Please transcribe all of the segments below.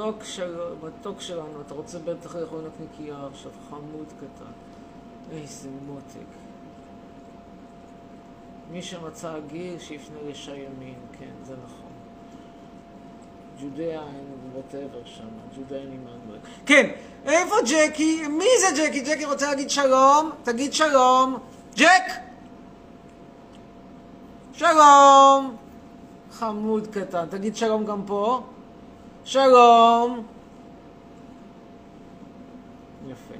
מתוק של... מתוק שלנו, אתה רוצה בטח לאכול נקניקייה עכשיו, חמוד קטן. איזה מותק. מי שמצא גיל, שיפנה לשי ימין, כן, זה נכון. ג'ודאה, whatever שם, ג'ודאה עמנואל. כן, איפה ג'קי? מי זה ג'קי? ג'קי רוצה להגיד שלום? תגיד שלום. ג'ק! שלום! חמוד קטן. תגיד שלום גם פה. שלום! יפה.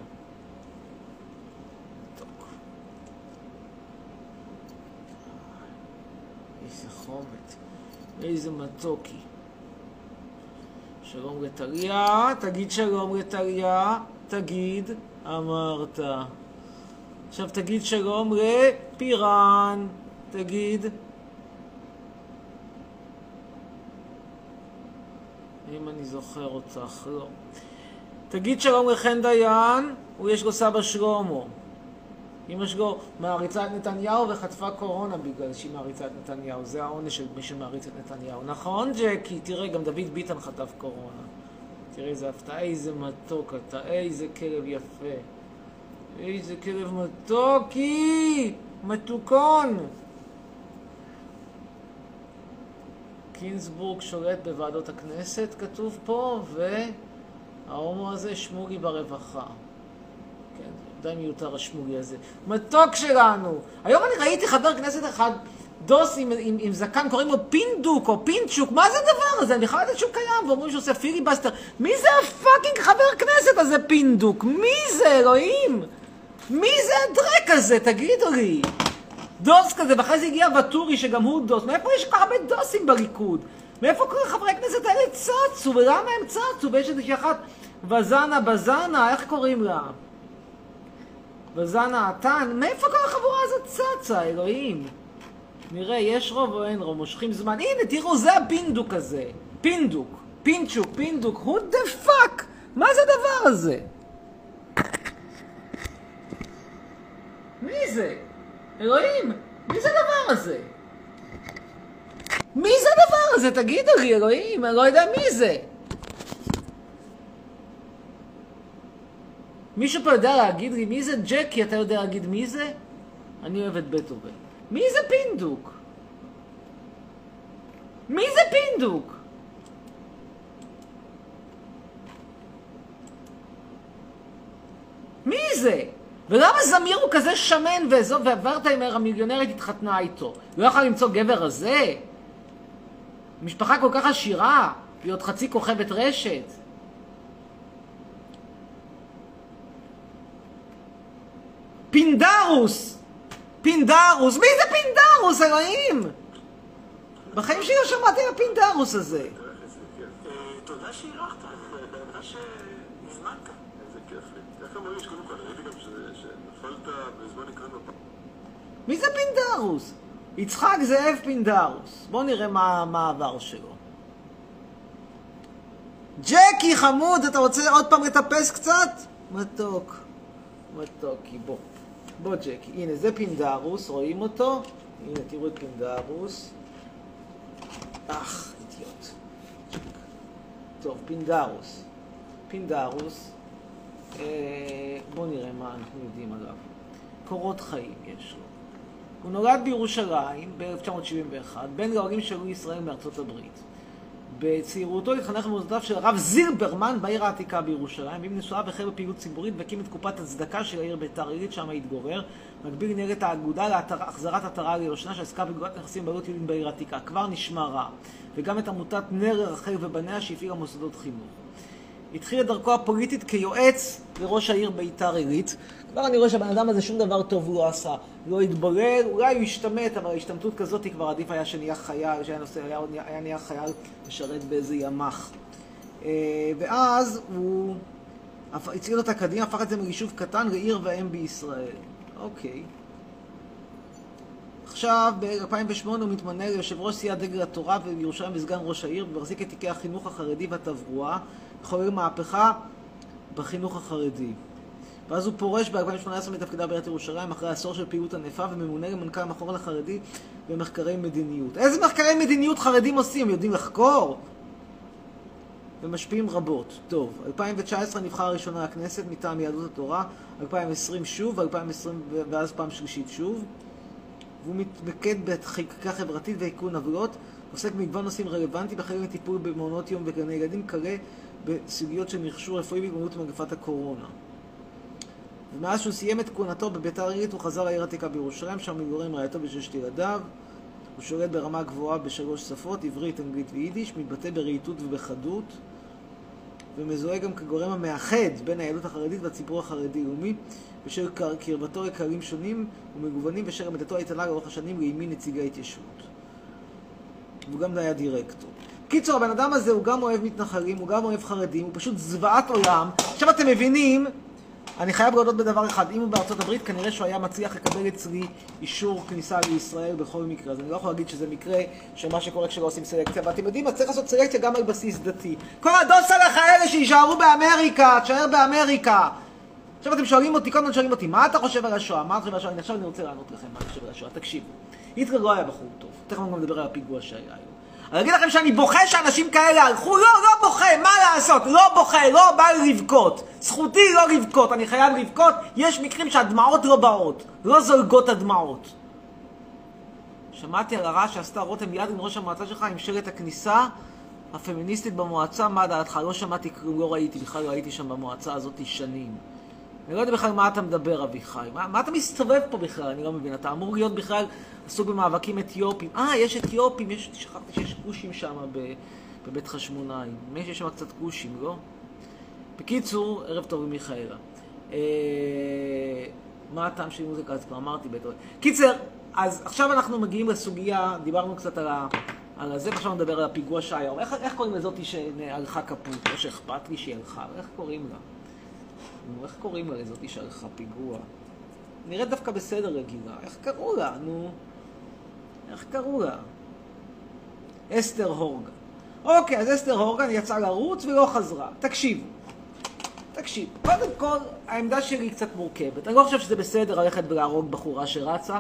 איזה חומץ. איזה מתוקי. שלום לטליה, תגיד שלום לטליה, תגיד, אמרת. עכשיו תגיד שלום לפירן, תגיד. אם אני זוכר אותך, לא. תגיד שלום לחן דיין, הוא יש לו סבא שלמה. אמא שלו מעריצה את נתניהו וחטפה קורונה בגלל שהיא מעריצה את נתניהו. זה העונש של מי שמעריץ את נתניהו. נכון, ג'קי? תראה, גם דוד ביטן חטף קורונה. תראה איזה הפתעה, איזה מתוק אתה, איזה כלב יפה. איזה כלב מתוקי! מתוקון! קינסבורג שולט בוועדות הכנסת, כתוב פה, וההומו הזה שמולי ברווחה. כן, די מיותר השמולי הזה. מתוק שלנו! היום אני ראיתי חבר כנסת אחד, דוס עם, עם, עם זקן, קוראים לו פינדוק או פינצ'וק, מה זה הדבר הזה? אני בכלל יודעת שהוא קיים, ואומרים שהוא עושה פיליבסטר. מי זה ה fucking חבר כנסת הזה פינדוק? מי זה, אלוהים? מי זה הדרק הזה? תגידו לי. דוס כזה, ואחרי זה הגיע ואטורי שגם הוא דוס. מאיפה יש כל כך הרבה דוסים בליכוד? מאיפה כל חברי הכנסת האלה צצו? ולמה הם צצו? ויש איזושהי אחת, וזנה בזנה, איך קוראים לה? וזנה עתן? מאיפה כל החבורה הזאת צצה, אלוהים? נראה, יש רוב או אין רוב, מושכים זמן. הנה, תראו, זה הפינדוק הזה. פינדוק. פינצ'וק, פינדוק. who the fuck? מה זה הדבר הזה? מי זה? אלוהים, מי זה הדבר הזה? מי זה הדבר הזה? תגידו לי, אלוהים, אני לא יודע מי זה. מישהו פה יודע להגיד לי מי זה ג'קי? אתה יודע להגיד מי זה? אני אוהב את בטהובן. מי זה פינדוק? מי זה פינדוק? מי זה? ולמה זמיר הוא כזה שמן וזו, וורטהיימר המיליונרית התחתנה איתו? לא יכול למצוא גבר רזה? משפחה כל כך עשירה, להיות חצי כוכבת רשת. פינדרוס! פינדרוס! מי זה פינדרוס, אלוהים? בחיים שלי לא שמעתי על הפינדרוס הזה. תודה שאירחת, תודה שהזמנת. מי זה פינדרוס? יצחק זאב פינדרוס. בואו נראה מה מה העבר שלו. ג'קי חמוד, אתה רוצה עוד פעם לטפס קצת? מתוק. מתוקי, בוא. בוא ג'קי. הנה, זה פינדרוס, רואים אותו? הנה, תראו את פינדרוס. אך, אידיוט. טוב, פינדרוס. פינדרוס. אה, בואו נראה מה אנחנו יודעים עליו. קורות חיים יש לו. הוא נולד בירושלים ב-1971, בן להורים שעלו לישראל מארצות הברית. בצעירותו התחנך במוסדותיו של הרב זילברמן בעיר העתיקה בירושלים, עם נשואה החל בפעילות ציבורית והקים את קופת הצדקה של העיר ביתר עילית, שם התגורר. מקביל את האגודה להחזרת עטרה ליושנה שעסקה בגבורת נכסים בעלות יהודים בעיר העתיקה. כבר נשמע רע. וגם את עמותת נר רחל ובניה שהפעילה מוסדות חינוך. התחיל את דרכו הפוליטית כיועץ לראש העיר ביתר עילית. כבר אני רואה שהבן אדם הזה שום דבר טוב הוא לא עשה. לא התברר, אולי הוא השתמט, אבל השתמטות כזאת כבר עדיף היה שנהיה חייל, שהיה נושא, היה, היה נהיה חייל לשרת באיזה ימ"ח. אה, ואז הוא הצעיד אותה קדימה, הפך את זה מיישוב קטן לעיר ואם בישראל. אוקיי. עכשיו, ב-2008 הוא מתמנה ליושב ראש סיעת דגל התורה בירושלים וסגן ראש העיר, ומחזיק את תיקי החינוך החרדי והתברואה, חולל מהפכה בחינוך החרדי. ואז הוא פורש ב-2018 מתפקידה בעיריית ירושלים אחרי עשור של פעילות ענפה וממונה למנכ"ל המכון החרדי במחקרי מדיניות. איזה מחקרי מדיניות חרדים עושים? יודעים לחקור? ומשפיעים רבות. טוב, 2019 נבחר ראשונה לכנסת מטעם יהדות התורה, 2020 שוב, 2020 ואז פעם שלישית שוב. והוא מתמקד בחקיקה חברתית ועיכון עוולות, עוסק במגוון נושאים רלוונטיים, בחלק מטיפול במעונות יום וגני ילדים, כלה בסוגיות של מכשור רפואי עם מגפת הקורונה. ומאז שהוא סיים את כהונתו בביתר עילית הוא חזר לעיר העתיקה בירושלים, שם מתגורר עם רעייתו וששת ילדיו. הוא שולט ברמה גבוהה בשלוש שפות, עברית, אנגלית ויידיש, מתבטא ברהיטות ובחדות, ומזוהה גם כגורם המאחד בין היהדות החרדית והציבור החרדי-לאומי, בשל קרבתו לקהלים שונים ומגוונים ושל עמידתו האיתנה לאורך השנים לימין נציגי ההתיישבות. והוא גם היה דירקטור. קיצור, הבן אדם הזה הוא גם אוהב מתנחלים, הוא גם אוהב חרדים, הוא פשוט זוועת עולם. עכשיו אתם מבינים אני חייב להודות בדבר אחד, אם הוא בארצות הברית, כנראה שהוא היה מצליח לקבל אצלי אישור כניסה לישראל בכל מקרה. אז אני לא יכול להגיד שזה מקרה שמה שקורה כשלא עושים סלקציה. ואתם יודעים מה, צריך לעשות סלקציה גם על בסיס דתי. כל הדוסלח האלה שיישארו באמריקה, תשאר באמריקה. עכשיו אתם שואלים אותי, כל הזמן שואלים אותי, מה אתה חושב על השואה? מה אתה חושב על השואה? עכשיו אני רוצה לענות לכם מה אני חושב על השואה. תקשיבו, היטלר לא היה בחור טוב. תכף אני נדבר על הפיגוע שהיה היום. אני אגיד לכם שאני בוכה שאנשים כאלה הלכו, לא, לא בוכה, מה לעשות? לא בוכה, לא בא לי לבכות. זכותי לא לבכות, אני חייב לבכות. יש מקרים שהדמעות לא באות, לא זולגות הדמעות. שמעתי על הרע שעשתה רותם יד עם ראש המועצה שלך עם שלט הכניסה הפמיניסטית במועצה, מה דעתך? לא שמעתי לא ראיתי, בכלל לא הייתי שם במועצה הזאת שנים. אני לא יודע בכלל מה אתה מדבר, אביחי. מה, מה אתה מסתובב פה בכלל? אני לא מבין. אתה אמור להיות בכלל עסוק במאבקים אתיופים. אה, יש אתיופים, יש, שכחתי שיש כושים שם בבית חשמונאי. מי שיש שם קצת כושים, לא? בקיצור, ערב טוב מיכאלה. אה, מה הטעם של מוזיקה? אז כבר אמרתי בטח. קיצר, אז עכשיו אנחנו מגיעים לסוגיה, דיברנו קצת על, ה, על זה, ועכשיו נדבר על הפיגוע שהיה. איך, איך קוראים לזאתי שהלכה כפות? לא שאכפת לי שהיא הלכה, איך קוראים לה? נו, איך קוראים לה לזאתי שהלכה פיגוע? נראית דווקא בסדר רגילה. איך קראו לה? נו, איך קראו לה? אסתר הורגן. אוקיי, אז אסתר הורגן יצאה לרוץ ולא חזרה. תקשיבו. תקשיב, קודם כל, העמדה שלי היא קצת מורכבת. אני לא חושב שזה בסדר ללכת ולהרוג בחורה שרצה,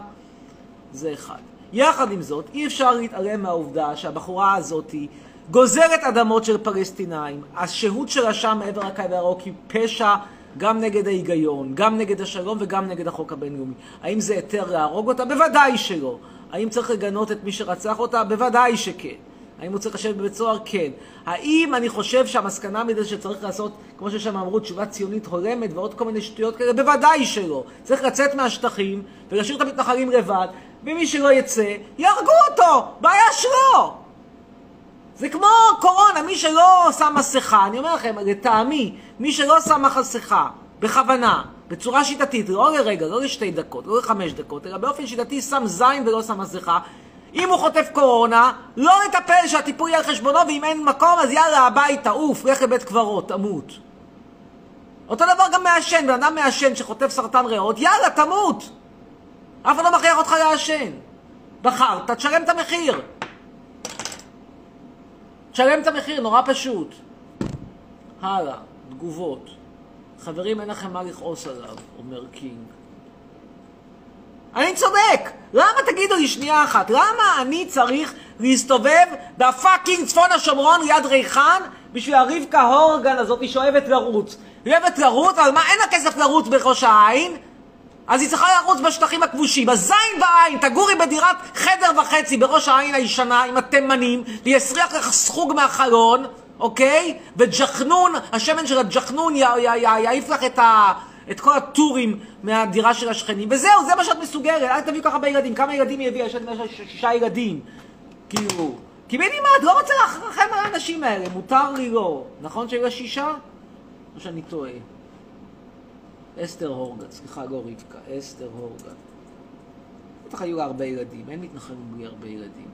זה אחד. יחד עם זאת, אי אפשר להתעלם מהעובדה שהבחורה הזאת גוזרת אדמות של פלסטינאים. השהות שלה שם מעבר לקו הירוק היא פשע גם נגד ההיגיון, גם נגד השלום וגם נגד החוק הבינלאומי. האם זה היתר להרוג אותה? בוודאי שלא. האם צריך לגנות את מי שרצח אותה? בוודאי שכן. האם הוא צריך לשבת בבית סוהר? כן. האם אני חושב שהמסקנה מזה שצריך לעשות, כמו ששם אמרו, תשובה ציונית הולמת ועוד כל מיני שטויות כאלה? בוודאי שלא. צריך לצאת מהשטחים ולהשאיר את המתנחלים לבד, ומי שלא יצא, יהרגו אותו! בעיה שלו! זה כמו קורונה, מי שלא שם מסכה, אני אומר לכם, לטעמי, מי שלא שם מסכה, בכוונה, בצורה שיטתית, לא לרגע, לא לשתי דקות, לא לחמש דקות, אלא באופן שיטתי שם זין ולא שם מסכה, אם הוא חוטף קורונה, לא לטפל שהטיפול יהיה על חשבונו, ואם אין מקום, אז יאללה, הביתה, עוף, לך לבית קברות, תמות. אותו דבר גם מעשן, בן אדם מעשן שחוטף סרטן ריאות, יאללה, תמות. אף אחד לא מכריח אותך לעשן. בחרת, תשלם את המחיר. תשלם את המחיר, נורא פשוט. הלאה, תגובות. חברים, אין לכם מה לכעוס עליו, אומר קינג. אני צודק! למה תגידו לי שנייה אחת, למה אני צריך להסתובב בפאקינג צפון השומרון ליד ריחן בשביל הרבקה הורגן הזאת שאוהבת לרוץ? היא אוהבת לרוץ, אבל מה, אין לה כסף לרוץ בראש העין? אז היא צריכה לרוץ בשטחים הכבושים. אז זין בעין, תגורי בדירת חדר וחצי בראש העין הישנה עם התימנים, ויסריח לך סחוג מהחלון, אוקיי? וג'חנון, השמן של הג'חנון יעיף לך את ה... את כל הטורים מהדירה של השכנים, וזהו, זה מה שאת מסוגרת, אל תביאו ככה הרבה ילדים, כמה ילדים היא הביאה? יש לה שישה ילדים, כאילו, קיבלתי מה, את לא רוצה להכרחם על האנשים האלה, מותר לי לא, נכון שהיו לה שישה? או שאני טועה? אסתר הורגן, סליחה, לא רבקה, אסתר הורגן. בטח היו לה הרבה ילדים, אין מתנחלים בלי הרבה ילדים.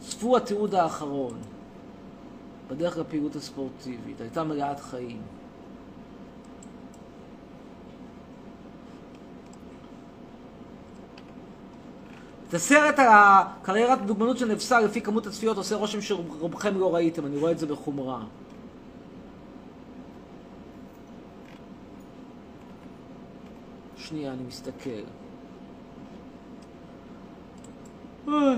צפו התיעוד האחרון. בדרך לפעילות הספורטיבית, הייתה מלאת חיים. את הסרט על הקריירת דוגמנות של נפסה לפי כמות הצפיות עושה רושם שרובכם לא ראיתם, אני רואה את זה בחומרה. שנייה, אני מסתכל. אוי.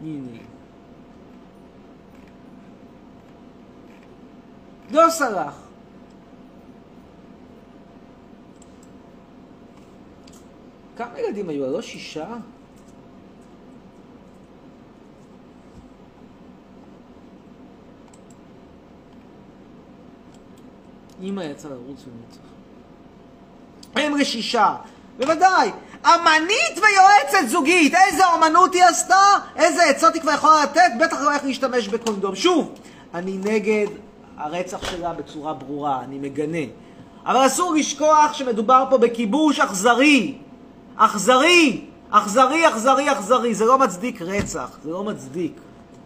הנה. לא סלח. כמה ילדים היו? לא שישה? אמא יצאה לרוץ ומוצח. הם לשישה. בוודאי. אמנית ויועצת זוגית. איזה אומנות היא עשתה? איזה עצות היא כבר יכולה לתת? בטח לא איך להשתמש בקונדום. שוב, אני נגד הרצח שלה בצורה ברורה, אני מגנה. אבל אסור לשכוח שמדובר פה בכיבוש אכזרי. אכזרי! אכזרי, אכזרי, אכזרי. זה לא מצדיק רצח, זה לא מצדיק.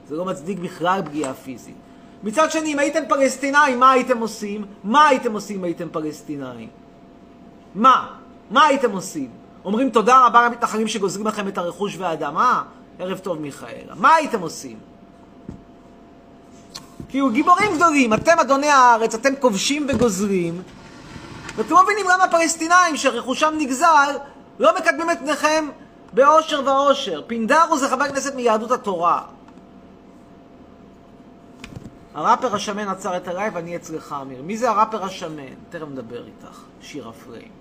זה לא מצדיק בכלל פגיעה פיזית. מצד שני, אם הייתם פלסטינאים, מה הייתם עושים? מה הייתם עושים אם הייתם פלסטינאים? מה? מה הייתם עושים? אומרים תודה רבה למתנחלים שגוזרים לכם את הרכוש והאדמה? ערב טוב מיכאלה. מה הייתם עושים? כאילו גיבורים גדולים, אתם אדוני הארץ, אתם כובשים וגוזרים, ואתם לא מבינים למה הפלסטינאים שרכושם נגזל לא מקדמים את פניכם באושר ואושר. פינדרו זה חבר כנסת מיהדות התורה. הראפר השמן עצר את ה live, אני אצלך, אמיר. מי זה הראפר השמן? תכף נדבר איתך. שירה פריים.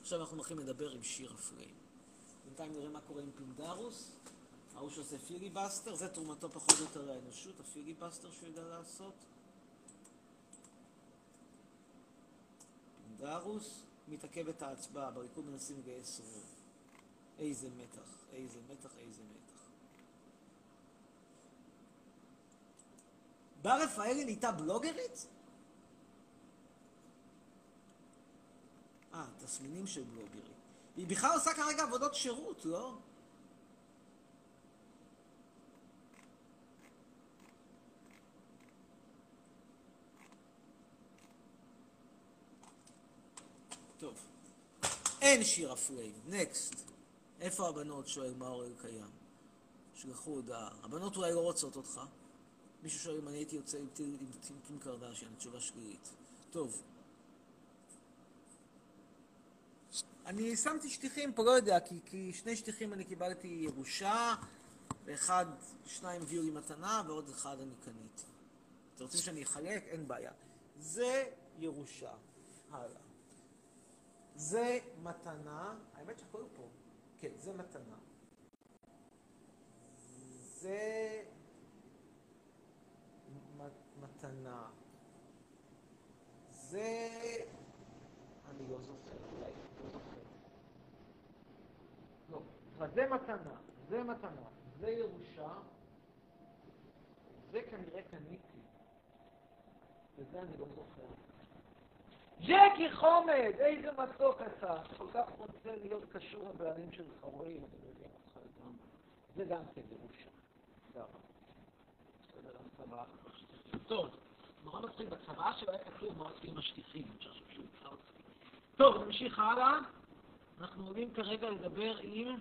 עכשיו אנחנו הולכים לדבר עם שירה פריים. בינתיים נראה מה קורה עם פינדרוס. ההוא שעושה פיליבסטר, זה תרומתו פחות או יותר לאנושות, הפיליבסטר שהוא יודע לעשות. פינדרוס מתעכב את ההצבעה, בליכוד מנסים לגייס רוב. איזה מתח, איזה מתח, איזה מתח. בר רפאלי נהייתה בלוגרית? אה, תסמינים של בלוגרית. היא בכלל עושה כרגע עבודות שירות, לא? טוב. אין שיר אפליים. נקסט. איפה הבנות? שואל מאור אלקיים. שלחו הודעה. הבנות אולי לא רוצות אותך. מישהו שואל אם אני הייתי יוצא עם עם קים קרדשיין, תשובה שלילית. טוב. אני שמתי שטיחים פה, לא יודע, כי, כי שני שטיחים אני קיבלתי ירושה, ואחד, שניים הביאו לי מתנה, ועוד אחד אני קניתי. אתם רוצים שאני אחלק? אין בעיה. זה ירושה. הלאה. זה מתנה, האמת שהכל פה. כן, זה מתנה. זה מתנה. זה... אני לא זוכר, אולי, לא זוכר. לא, זה מתנה, זה מתנה, זה ירושה, זה כנראה קניתי, וזה אני לא זוכר. ג'קי חומד, איזה מתוק אתה, כל כך רוצה להיות קשור לבעלים שלך, רואים, אני מבין אותך לגמרי. זה גם כן ירושה. הצבא. טוב, נורא מצחיק, בצבא שלו היה כתוב שהוא יצא אותי. טוב, נמשיך הלאה. אנחנו עולים כרגע לדבר עם...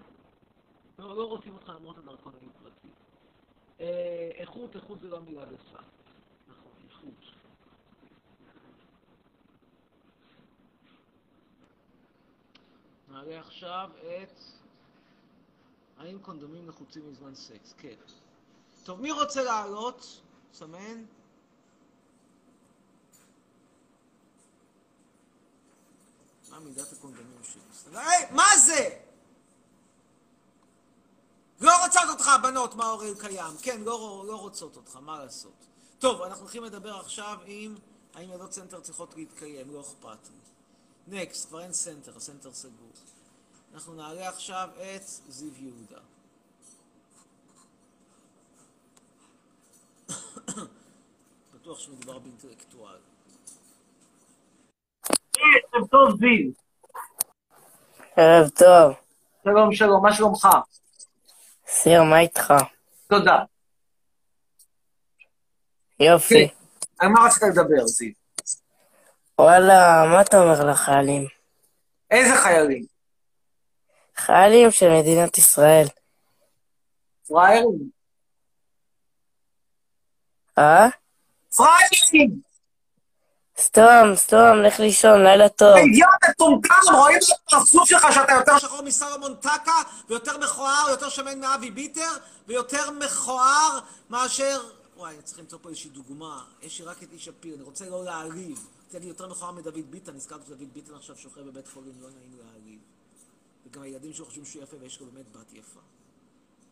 לא, לא רוצים אותך למרות הדרכון היוקרתי. אה, איכות, איכות זה לא מילה גסה. נכון, איכות. נעלה עכשיו את... האם קונדומים נחוצים מזמן סקס? כן. טוב, מי רוצה לעלות? סמן? מה מידת הקונדומים שלי? מה זה? לא רוצות אותך הבנות, מה אוראל קיים. כן, לא, לא רוצות אותך, מה לעשות. טוב, אנחנו הולכים לדבר עכשיו עם האם ילדות סנטר צריכות להתקיים, לא אכפת לי. next, כבר אין סנטר, הסנטר סגור. אנחנו נעלה עכשיו את זיו יהודה. בטוח שמדובר באינטלקטואל. ערב טוב, זיו. ערב טוב. שלום, שלום, מה שלומך? סיר, מה איתך? תודה. יופי. על מה רצית לדבר, זיו? וואלה, מה אתה אומר לחיילים? איזה חיילים? חיילים של מדינת ישראל. פראיירים? אה? פראיירים! סתום, סתום, לך לישון, לילה טוב. אידיוט מטומטם, רואים את הפרצוף שלך שאתה יותר שחור מסלומון טקה, ויותר מכוער, יותר שמן מאבי ביטר, ויותר מכוער מאשר... וואי, צריך למצוא פה איזושהי דוגמה. יש לי רק את איש שפיר, אני רוצה לא להעליב. להגיד יותר מכוער מדוד ביטן, נזכרתי שדוד ביטן עכשיו שוכב בבית חולים, לא נעים להעליב. וגם הילדים שלו חושבים שהוא יפה, ויש לו באמת בת יפה.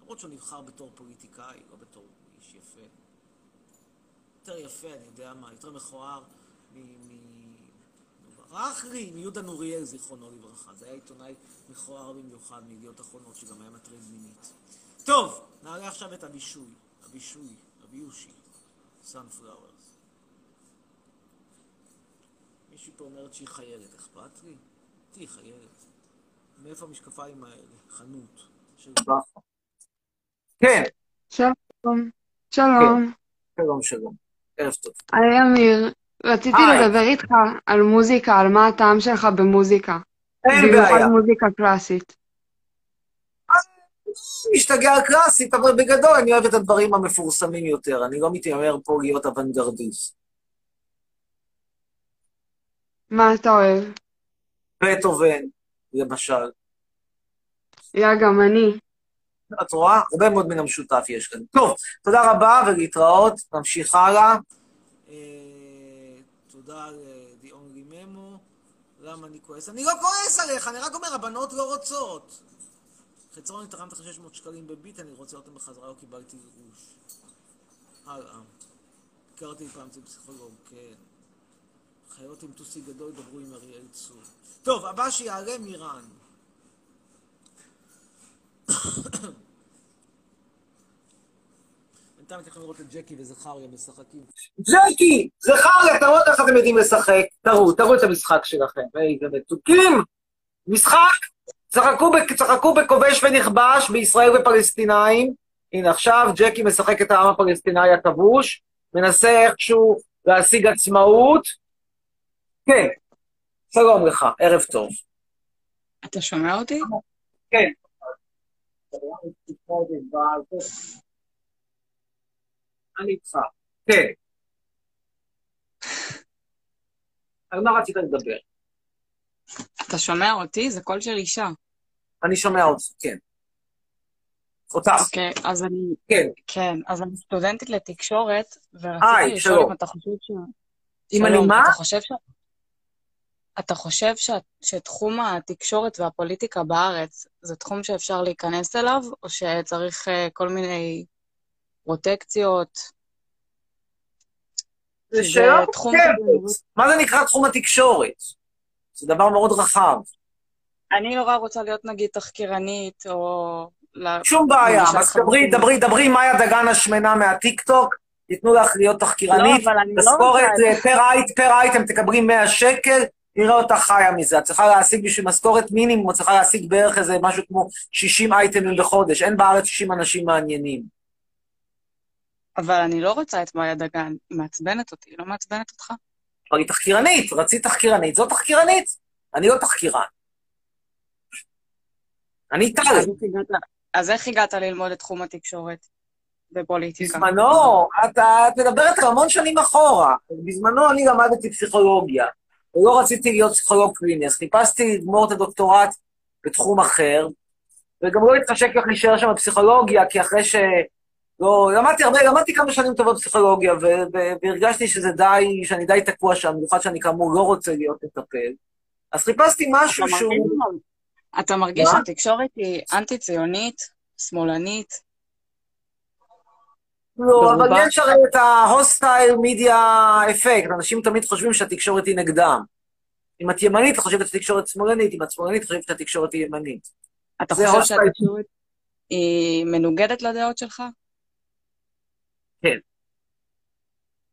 למרות שהוא נבחר בתור פוליטיקאי, לא בתור איש יפה. יותר יפה, אני יודע מה, יותר מכוער מ... מ- לי מיהודה נוריאל, זיכרונו לברכה. זה היה עיתונאי מכוער במיוחד מידיעות אחרונות, שגם היה מטריד מינית. טוב, נעלה עכשיו את הבישוי. הבישוי, הביושי. Sunflowers. מישהי פה אומרת שהיא חיירת, אכפת לי? תהיי חיירת. מאיפה המשקפיים האלה? חנות. של בכר. כן, שלום. שלום. שלום שלום. ערב טוב. היי אמיר, רציתי היי. לדבר איתך על מוזיקה, על מה הטעם שלך במוזיקה. אין במיוחד בעיה. מוזיקה קלאסית. משתגע קלאסית, אבל בגדול אני אוהב את הדברים המפורסמים יותר. אני לא מתיימר פה להיות אוונגרדיסט. מה אתה אוהב? בטהובן, למשל. יא, גם אני. את רואה? הרבה מאוד מן המשותף יש כאן. טוב, תודה רבה ולהתראות. נמשיך הלאה. אה, תודה ל-The Only Memo. למה אני כועס? אני לא כועס עליך, אני רק אומר, הבנות לא רוצות. חצרון, אני תרמת לך 600 שקלים בביט, אני רוצה אותם בחזרה, לא קיבלתי גרוש. הלאה. הכרתי פעם אצל פסיכולוג, כן. חיות עם טוסי גדול ידברו עם אריאל צור. טוב, הבא שיעלה מירן. בינתיים אתם יכולים לראות את ג'קי וזכריה משחקים. ג'קי! זכריה, תראו איך אתם יודעים לשחק. תראו, תראו את המשחק שלכם. איזה מתוקים! משחק! צחקו בכובש ונכבש בישראל ופלסטינאים. הנה עכשיו ג'קי משחק את העם הפלסטיני הכבוש, מנסה איכשהו להשיג עצמאות. כן, שלום לך, ערב טוב. אתה שומע אותי? כן. אני איתך. כן. על מה רצית לדבר? אתה שומע אותי? זה קול של אישה. אני שומע אותך, כן. אותך, אוקיי, אז אני... כן. כן, אז אני סטודנטית לתקשורת, ורציתי לשאול. אם אתה חושב ש... אם אני מה? אתה חושב ש... אתה חושב ש... שתחום התקשורת והפוליטיקה בארץ זה תחום שאפשר להיכנס אליו, או שצריך אה, כל מיני פרוטקציות? זה שאלה תחום מורכבת. כזה- מה זה נקרא תחום התקשורת? זה דבר מאוד רחב. אני נורא רוצה להיות נגיד תחקירנית, או... שום בעיה, אז דברי. דברי, דברי מאיה דגן השמנה מהטיקטוק, ייתנו לך להיות תחקירנית, לא, לא משכורת אה, פר אייט, פר אייטם תקבלי 100 שקל, נראה אותך חיה מזה. את צריכה להשיג בשביל משכורת מינימום, את צריכה להשיג בערך איזה משהו כמו 60 אייטמים בחודש. אין בארץ 60 אנשים מעניינים. אבל אני לא רוצה את מאיה דגן, היא מעצבנת אותי, היא לא מעצבנת אותך? אבל היא תחקירנית, רצית תחקירנית, זאת תחקירנית. אני לא תחקירן. אני הגעת- אז איך הגעת ללמוד את תחום התקשורת ופוליטיקה? בזמנו, את, את מדברת המון שנים אחורה. בזמנו אני למדתי פסיכולוגיה, ולא רציתי להיות פסיכולוג קליני, אז חיפשתי לגמור את הדוקטורט בתחום אחר, וגם לא התחשק לך להישאר שם בפסיכולוגיה, כי אחרי ש... לא, למדתי הרבה, למדתי כמה שנים טובות פסיכולוגיה, והרגשתי שזה די, שאני די תקוע שם, במיוחד שאני כאמור לא רוצה להיות מטפל. אז חיפשתי משהו אתה שהוא... מרגיש- אתה מרגיש? שהתקשורת היא אנטי-ציונית, שמאלנית? לא, אבל. יש הרי את ההוסטייל מידיה אפקט, אנשים תמיד חושבים שהתקשורת היא נגדם. אם את ימנית, את חושבת שהתקשורת שמאלנית, אם את שמאלנית, את חושבת שהתקשורת היא ימנית. אתה חושב. שהתקשורת היא מנוגדת לדעות שלך? כן.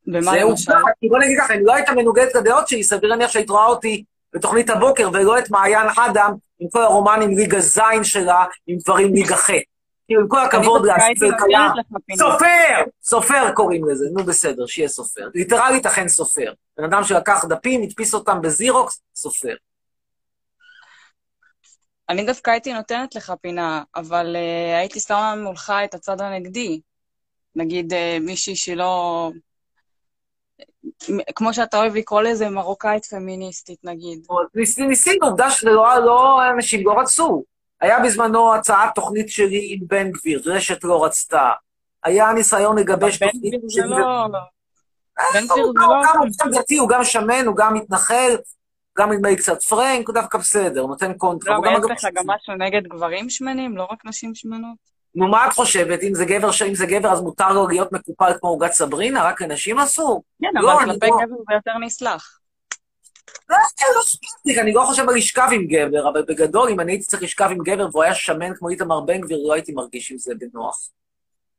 במה זה למשל? בוא נגיד ככה, אם לא היית מנוגדת לדעות שלי, סביר להניח שהיית רואה אותי בתוכנית הבוקר, ולא את מעיין אדם עם כל הרומנים ליגה זין שלה, עם דברים ליגה ח'. כאילו, עם כל הכבוד. סופר! סופר קוראים לזה, נו בסדר, שיהיה סופר. ליטרלית אכן סופר. בן אדם שלקח דפים, הדפיס אותם בזירוקס, סופר. אני דווקא הייתי נותנת לך פינה, אבל אה, הייתי שמה מולך את הצד הנגדי. נגיד uh, מישהי שלא... כמו שאתה אוהב לקרוא לזה, מרוקאית פמיניסטית, נגיד. ניס- ניסינו, עובדה שלא לא, אנשים לא רצו. היה בזמנו הצעת תוכנית שלי עם בן גביר, רשת לא רצתה. היה ניסיון לגבש בן תוכנית גביר זה שלי לא... בן גביר זה לא... הוא גם דתי, הוא גם שמן, הוא גם מתנחל, גם נדמה לי קצת פרנק, הוא דווקא בסדר, נותן קונטרה. לא, ויש אגב- לך גם משהו נגד גברים שמנים, לא רק נשים שמנות? נו, מה את חושבת? אם זה גבר, אם זה גבר אז מותר לו להיות מקופל כמו עוגת סברינה? רק לנשים אסור? כן, לא, אבל כלפי לא- גבר זה יותר נסלח. לא, לא אכפת לי, אני לא חושב על לשכב עם גבר, אבל בגדול, אם אני הייתי צריך לשכב עם גבר והוא היה שמן כמו איתמר בן גביר, לא הייתי מרגיש עם זה בנוח.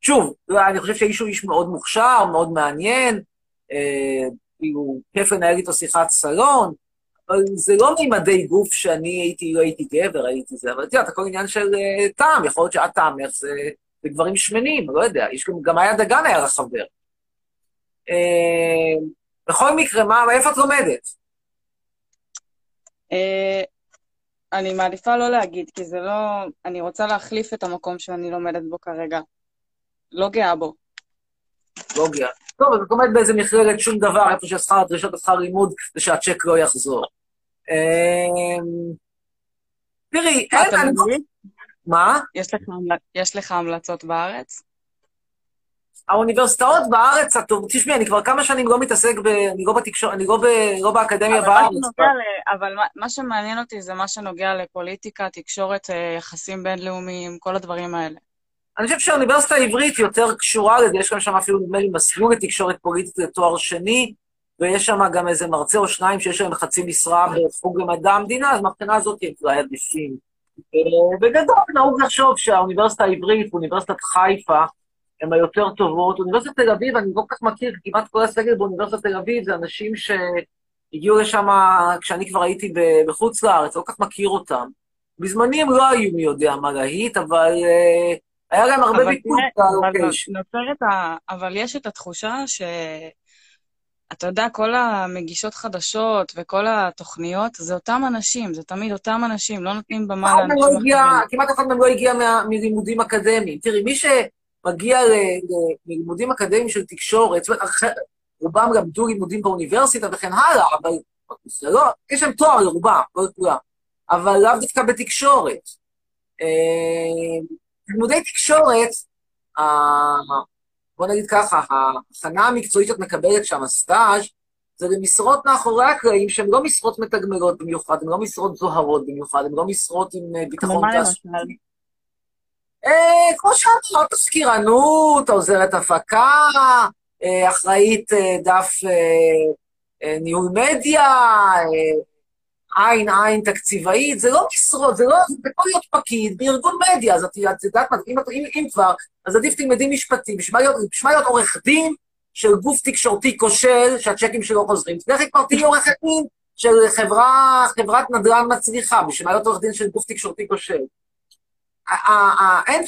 שוב, לא, אני חושב שהאיש הוא איש מאוד מוכשר, מאוד מעניין, אה, כאילו, כיף לנהל איתו שיחת סלון, אבל זה לא מימדי גוף שאני הייתי, לא הייתי גבר, הייתי זה, אבל יודעת, הכל עניין של אה, טעם, יכול להיות שאת טעמך זה, זה גברים שמנים, לא יודע, יש גם, גם היה דגן היה לך חבר. אה, בכל מקרה, מה, איפה את לומדת? אה, אני מעדיפה לא להגיד, כי זה לא... אני רוצה להחליף את המקום שאני לומדת בו כרגע. לא גאה בו. לוגיה. טוב, אז את לומדת באיזה מכללת שום דבר, איפה ששכר הדרישות לשכר לימוד זה שהצ'ק לא יחזור. אמ, תראי, אין, לא... מה? יש לך המלצות בארץ? האוניברסיטאות בארץ, תשמעי, אני כבר כמה שנים לא מתעסק ב... אני לא בתקשורת, אני לא, ב... לא באקדמיה אבל מה בארץ. שנוגע ל- אבל מה- מה שמעניין אותי זה מה שנוגע לפוליטיקה, תקשורת, אה, יחסים בינלאומיים, כל הדברים האלה. אני חושב שהאוניברסיטה העברית יותר קשורה לזה, יש גם שם אפילו, נדמה לי, מסלול לתקשורת פוליטית לתואר שני, ויש שם גם איזה מרצה או שניים שיש להם חצי משרה בחוג למדע המדינה, אז מהבחינה הזאת הם אולי עדיפים. אה, בגדול, נהוג לחשוב שהאוניברסיטה העברית ואוניברסיטת חיפה הן היותר טובות. אוניברסיטת תל אביב, אני לא כל כך מכיר, כי כמעט כל הסגל באוניברסיטת תל אביב זה אנשים שהגיעו לשם כשאני כבר הייתי בחוץ לארץ, לא כל כך מכיר אותם. בזמני הם לא היו מי יודע מה להיט, אבל אה, היה להם הרבה אבל תראה, אבל. נוצרת ה... אבל יש את התחושה ש... אתה יודע, כל המגישות חדשות וכל התוכניות, זה אותם אנשים, זה תמיד אותם אנשים, לא נותנים במה לא לאנשים הגיע, אחרים. כמעט אף אחד מהם לא הגיע מלימודים אקדמיים. תראי, מי שמגיע ל- ללימודים אקדמיים של תקשורת, זאת אומרת, רובם למדו לימודים באוניברסיטה וכן הלאה, אבל זה לא, יש להם תואר לרובם, לא לכולם, אבל לאו דווקא בתקשורת. אה, לימודי תקשורת, בוא נגיד ככה, ההכנה המקצועית שאת מקבלת שם, הסטאז', זה למשרות מאחורי הקלעים שהן לא משרות מתגמלות במיוחד, הן לא משרות זוהרות במיוחד, הן לא משרות עם אה, ביטחון תעסוקתי. אה, כמו שאמרת, תזכירנות, עוזרת הפקה, אה, אחראית אה, דף ניהול מדיה, עין עין תקציבאית, זה לא משרות, זה לא, זה יכול להיות פקיד בארגון מדיה, אז את יודעת מה, אם, אם, אם כבר, אז עדיף תלמדי משפטים, בשביל להיות, עורך דין של גוף תקשורתי כושל, שהצ'קים שלו חוזרים. תלכי כבר תהיי עורכת דין של חברה, חברת נדל"ן מצליחה, בשביל להיות עורך דין של גוף תקשורתי כושל. אין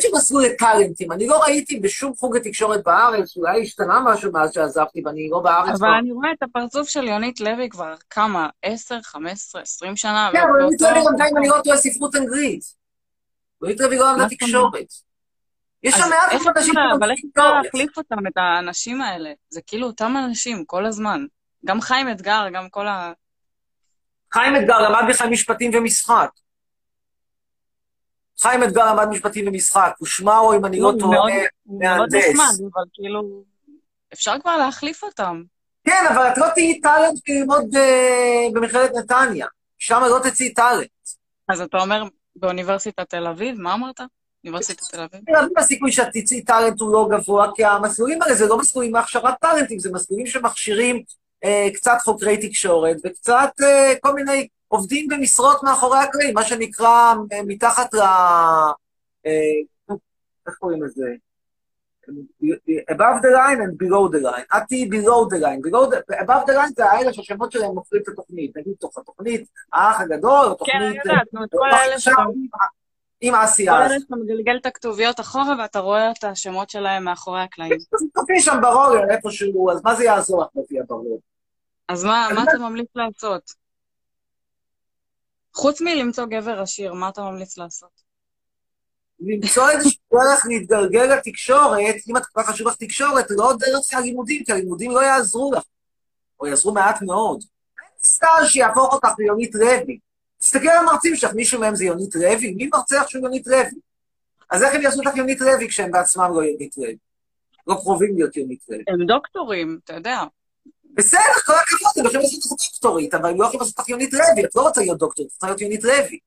שם, מסלול לטאלנטים, אני לא ראיתי בשום חוג לתקשורת בארץ, אולי השתנה משהו מאז שעזבתי ואני לא בארץ. אבל כבר. אני רואה את הפרצוף של יונית לוי כבר כמה? 10, 15, 20 שנה? כן, אבל יונית לוי למדה, אם אני לא טועה, ספרות אנגלית. יונית לוי לא למדה זאת תקשורת. יש שם מעט אנשים אבל איך אפשר תקשורת. להחליף אותם, את האנשים האלה? זה כאילו אותם אנשים כל הזמן. גם חיים אתגר, גם כל ה... חיים אתגר למד בכלל משפטים ומשחק. חיים אתגר למד משפטים ומשחק, הוא שמעו, אם אני לא טועה, הוא מאוד מהנדס. נחמד, אבל כאילו... אפשר כבר להחליף אותם. כן, אבל את לא תהיי טאלנט ללמוד ב- במכללת נתניה. שם לא תצאי טאלנט. אז אתה אומר באוניברסיטת תל אביב? מה אמרת? אוניברסיטת תל אביב? רבים הסיכוי שאת תצאי טאלנט הוא לא גבוה, כי המסלולים האלה זה לא מסלולים להכשרת טאלנטים, זה מסלולים שמכשירים אה, קצת חוקרי תקשורת וקצת אה, כל מיני עובדים במשרות מאחורי הקלעים, מה שנקרא אה, מתחת ל... אה, איך קוראים לזה? above the line and below the line. את תהיי below the line. below the, above the line זה האלה שהשמות שלהם מוכרים את התוכנית. נגיד תוך התוכנית האח הגדול, או כן, אני תוכנית... יודעת, נו, את כל אה, האלה שאתה... עם אסי כל אז. אלה שאתה מגלגל את הכתוביות אחורה ואתה רואה את השמות שלהם מאחורי הקלעים. תופיעי שם ברולר איפשהו, אז מה זה יעזור לך להופיע ברולר? אז מה, מה יודע- אתה ממליץ לעשות? חוץ מלמצוא גבר עשיר, מה אתה ממליץ לעשות? למצוא איזושהי דרך להתגלגל לתקשורת, אם את כך חשוב לך תקשורת, לא דרך הלימודים, כי הלימודים לא יעזרו לך, או יעזרו מעט מאוד. סטאז' שיהפוך אותך ליונית לוי. תסתכל על המרצים שלך, מישהו מהם זה יונית לוי? מי מרצה לך שהוא יונית לוי? אז איך הם יעשו אותך יונית לוי כשהם בעצמם לא יונית לוי? לא קרובים להיות יונית לוי. הם דוקטורים, אתה יודע. בסדר, כל הכבוד, הם יכולים לעשות אותך דוקטורית, אבל הם לא יכולים לעשות אותך יונית לוי, את לא רוצה להיות דוקטורית, את רוצה להיות יונית לוי.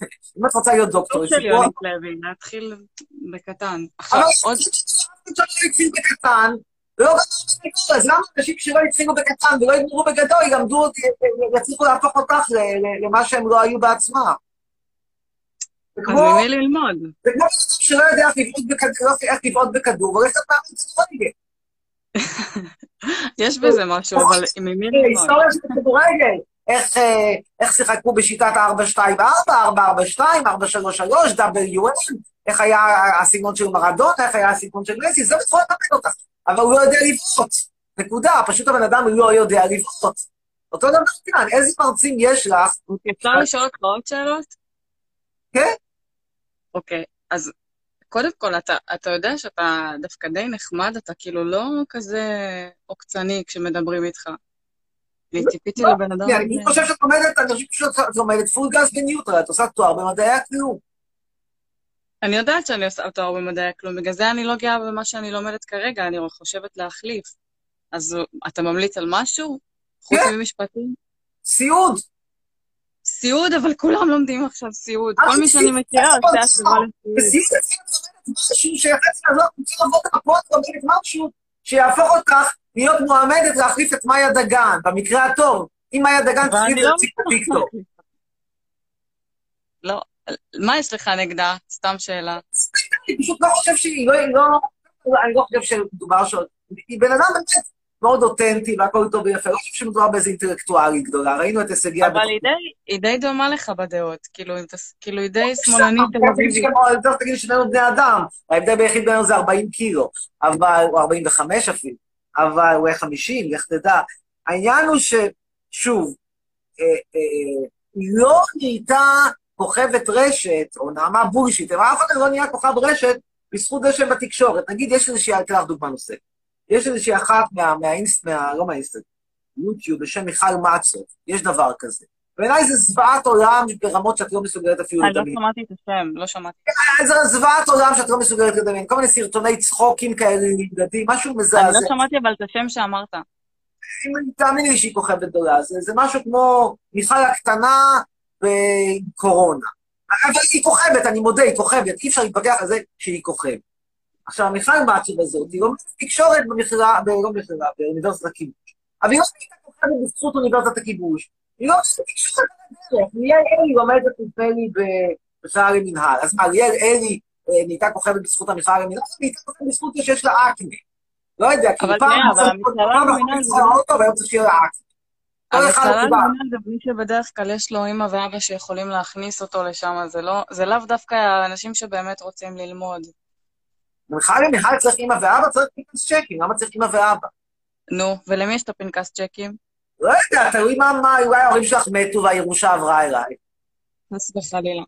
אם את רוצה להיות סוג דוקטורית, של סיפור יונית לוי, להתחיל בקטן. עכשיו, אבל עוד... עוד... התחילו בקטן, ולא גמרו בגדול, אז למה אנשים שלא התחילו בקטן ולא יגמרו בגדול, ילמדו, יצליחו להפוך אותך למה שהם לא היו בעצמם? זה אז כמו ממי ללמוד? זה כמו שלא יודע איך לבעוט בכדור, והולך למאמן כדורגל. יש בזה משהו, אבל ממי ללמוד? היסטוריה של כדורגל. איך, אה, שיחקו בשיטת 4-2-4, 4-4-2, 4-3-3, WN, איך היה הסגנון של מרדונה, איך היה הסגנון של מסי, זה בצורה ללמד אותך. אבל הוא לא יודע לבעוט. נקודה, פשוט הבן אדם לא יודע לבעוט. אותו דבר כאן, איזה מרצים יש לך? אפשר לשאול אותך עוד שאלות? כן? אוקיי, אז קודם כל, אתה, אתה יודע שאתה דווקא די נחמד, אתה כאילו לא כזה עוקצני כשמדברים איתך. אני ציפיתי לא, לבן אדם... אני חושב שאת לומדת, אני חושב שאת לומדת פול גז בניוטרל, את עושה תואר במדעי הכלום. אני יודעת שאני עושה תואר במדעי הכלום, בגלל זה אני לא גאה במה שאני לומדת כרגע, אני חושבת להחליף. אז אתה ממליץ על משהו? חוץ כן. ממשפטים? סיעוד. סיעוד, אבל כולם לומדים עכשיו סיעוד. אה, כל מי שאני מכירה עושה את הסבה לסיעוד. וסיעוד אצלנו לומדת משהו שיחצי לעזור, צריך לעבוד בפועל, לומדת משהו שיהפוך אותך להיות מועמדת להחליף את מאיה דגן, במקרה הטוב. אם מאיה דגן תחליט אני לא את ויקטור. לא, מה יש לך נגדה? סתם שאלה. אני פשוט לא חושב שהיא, לא, לא, אני לא חושב שמדובר ש... היא בן אדם באמת מאוד אותנטי והכל טוב ויפה, לא חושב שמדובר באיזה אינטלקטואלית גדולה, ראינו את הישגיה. אבל היא די, דומה לך בדעות, כאילו, כאילו היא די שמאלנית תל אביבית. תכף תגידי שנינו בני אדם, ההבדל ביחיד בינינו זה 40 קילו, אבל, או 45 אפילו, אבל אולי 50, לך תדע. העניין הוא ששוב, אה, אה, היא לא נהייתה כוכבת רשת, או נעמה בולשיט, אבל אף אחד לא נהיה כוכב רשת בזכות זה שהם בתקשורת. נגיד, יש איזושהי, אתן לך דוגמה נוספת. יש איזושהי אחת מה, מהאינסט, מה, לא מהאינסט, יוטיוב, בשם מיכל מצוב, יש דבר כזה. בעיניי זה זוועת עולם ברמות שאת לא מסוגלת אפילו אני לא לדמיין. שמעתי את השם, לא שמעתי. זה זוועת עולם שאת לא מסוגלת לדמיין. כל מיני סרטוני צחוקים כאלה לילדים, משהו אני מזעזע. לא שמעתי אבל את השם שאמרת. תאמיני לי שהיא כוכבת גדולה, זה, זה משהו כמו מיכל הקטנה בקורונה. אבל היא כוכבת, אני מודה, היא כוכבת, אי אפשר להתווכח על זה שהיא כוכבת. עכשיו, מיכל מצ'וב הזאת, היא לומדת תקשורת במכללה, ב- לא במכללה, באוניברסיטת הכיבוש. אבל היא לא הייתה כוכבת בזכות אוניברסיטת הכיבוש. היא לא עושה תקשורת על הדרך. ליאל אלי לומדת נדמה לי במכללה למינהל. אז מה, ליאל אלי אה, נהייתה כוכבת בזכות המכללה למינהל? היא נהייתה כוכבת בזכות זה שיש לה אקנה. לא יודע, כי פעם... אבל פעם למינהל זה לא- והיום צריך שיהיה לה אקנה. המכללה. למינהל זה מי שבדרך כלל יש לו אימא ואבא שיכולים להכניס אותו לשם, לא, זה לאו דווקא האנשים שבאמת רוצים ללמוד. בכלל למינהל צריך אימא ואבא, צריך פנקס צ'קים, למה צריך אימא ואבא? נו, ולמי יש את הפנקס צ'קים? לא יודע, תלוי מה, מה, אולי ההורים שלך מתו והירושה עברה אליי. חס וחלילה.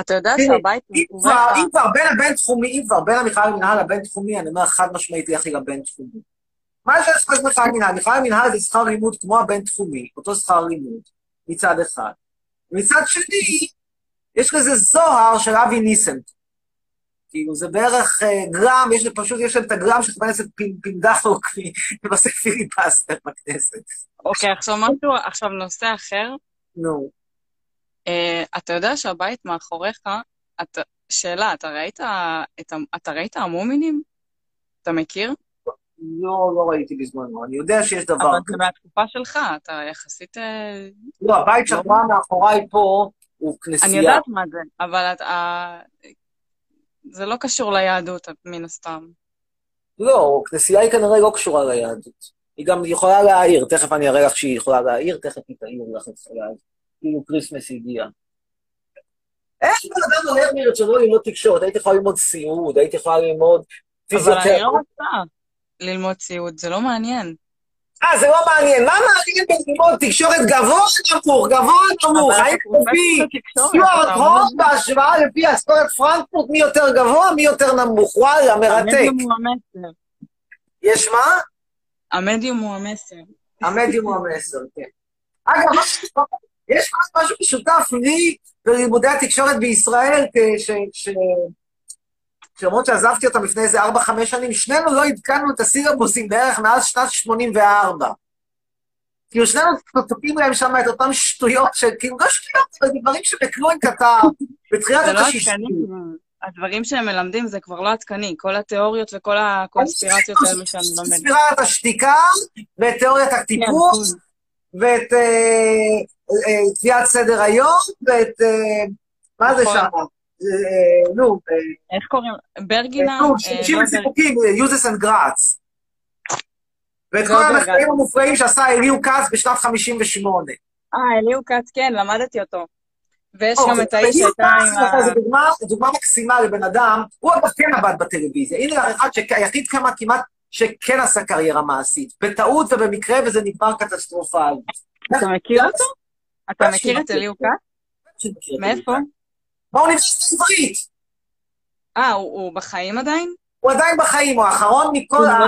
אתה יודע שהבית אם כבר, בין הבינתחומי, אם כבר בין המכלל למינהל לבינתחומי, אני אומר חד משמעית לכי לבינתחומי. מה יש לך במכלל למינהל? מכלל למינהל זה שכר לימוד כמו הבינתחומי, אותו שכר לימוד, מצד אחד. ומצד שני, יש לזה זוהר של אבי ניסנט. כאילו, זה בערך אה, גרם, יש פשוט, יש להם את הגרם של חבר הכנסת פינדחוק ועושה פיליבסטר בכנסת. אוקיי, עכשיו משהו, עכשיו נושא אחר. נו. אה, אתה יודע שהבית מאחוריך, שאלה, אתה ראית, אתה ראית המומינים? אתה מכיר? לא, לא ראיתי בזמנו, אני יודע שיש דבר אבל כזה. זה מהתקופה שלך, אתה יחסית... אה, לא, הבית שאת רואה מאחוריי פה הוא אני כנסייה. יודעת מה זה, אבל זה לא קשור ליהדות, מן הסתם. לא, כנסייה היא כנראה לא קשורה ליהדות. היא גם יכולה להאיר, תכף אני אראה לך שהיא יכולה להאיר, תכף היא תאיר לך את היהדות. כאילו Christmas הגיע. איך בן אדם הולך מרצונו ללמוד תקשורת? הייתי יכולה ללמוד סיעוד, הייתי יכולה ללמוד אבל אני לא פיזיותרפיה. רוצה ללמוד סיעוד, זה לא מעניין. אה, זה לא מעניין. מה מעניין בללמוד תקשורת גבוה נמוך, גבוה נמוך? האם לפי סטיוארט אומר- בהשוואה לפי אסכולת פרנקפורט, מי יותר גבוה, מי יותר נמוך? וואלה, מרתק. המדיום הוא המסר. יש מה? המדיום הוא המסר. המדיום הוא המסר, כן. אגב, יש משהו משותף לי בלימודי התקשורת בישראל, שלמרות שעזבתי אותם לפני איזה 4-5 שנים, שנינו לא עדכנו את הסילבוסים בערך מאז שנת 84. כאילו שנינו תוקעים להם שם את אותן שטויות, שכאילו לא שטויות, אבל דברים שבקלוין כתב בתחילת זה לא השישים. עדכני, הדברים שהם מלמדים זה כבר לא עדכני, כל התיאוריות וכל הקונספירציות האלו שאני לומדת. ספירת השתיקה, ואת תיאוריית הטיפוס, ואת אה, אה, קביעת סדר היום, ואת... אה, מה זה נכון. שם? אה, נו, אה, איך קוראים? ברגינה? נו, אה, שימושים לא וסיפוקים, uses and grats. ואת לא כל יודע, המחקרים גרץ. המופלאים שעשה אליהו כץ בשנת 58. אה, אליהו כץ, כן, למדתי אותו. ויש אוקיי, גם את האיש שהייתה כץ, עם ה... זו דוגמה- מקסימה לבן אדם, הוא אגב כן עבד בטלוויזיה. הנה אחד שהיחיד כמה כמעט שכן עשה קריירה מעשית. בטעות ובמקרה, וזה נגמר קטסטרופלי. אתה מכיר אותו? אתה מכיר את. אליהו כץ? מאיפה? באוניברסיטה העברית. אה, הוא הוא בחיים עדיין? הוא עדיין בחיים, הוא האחרון מכל, הוא ה-.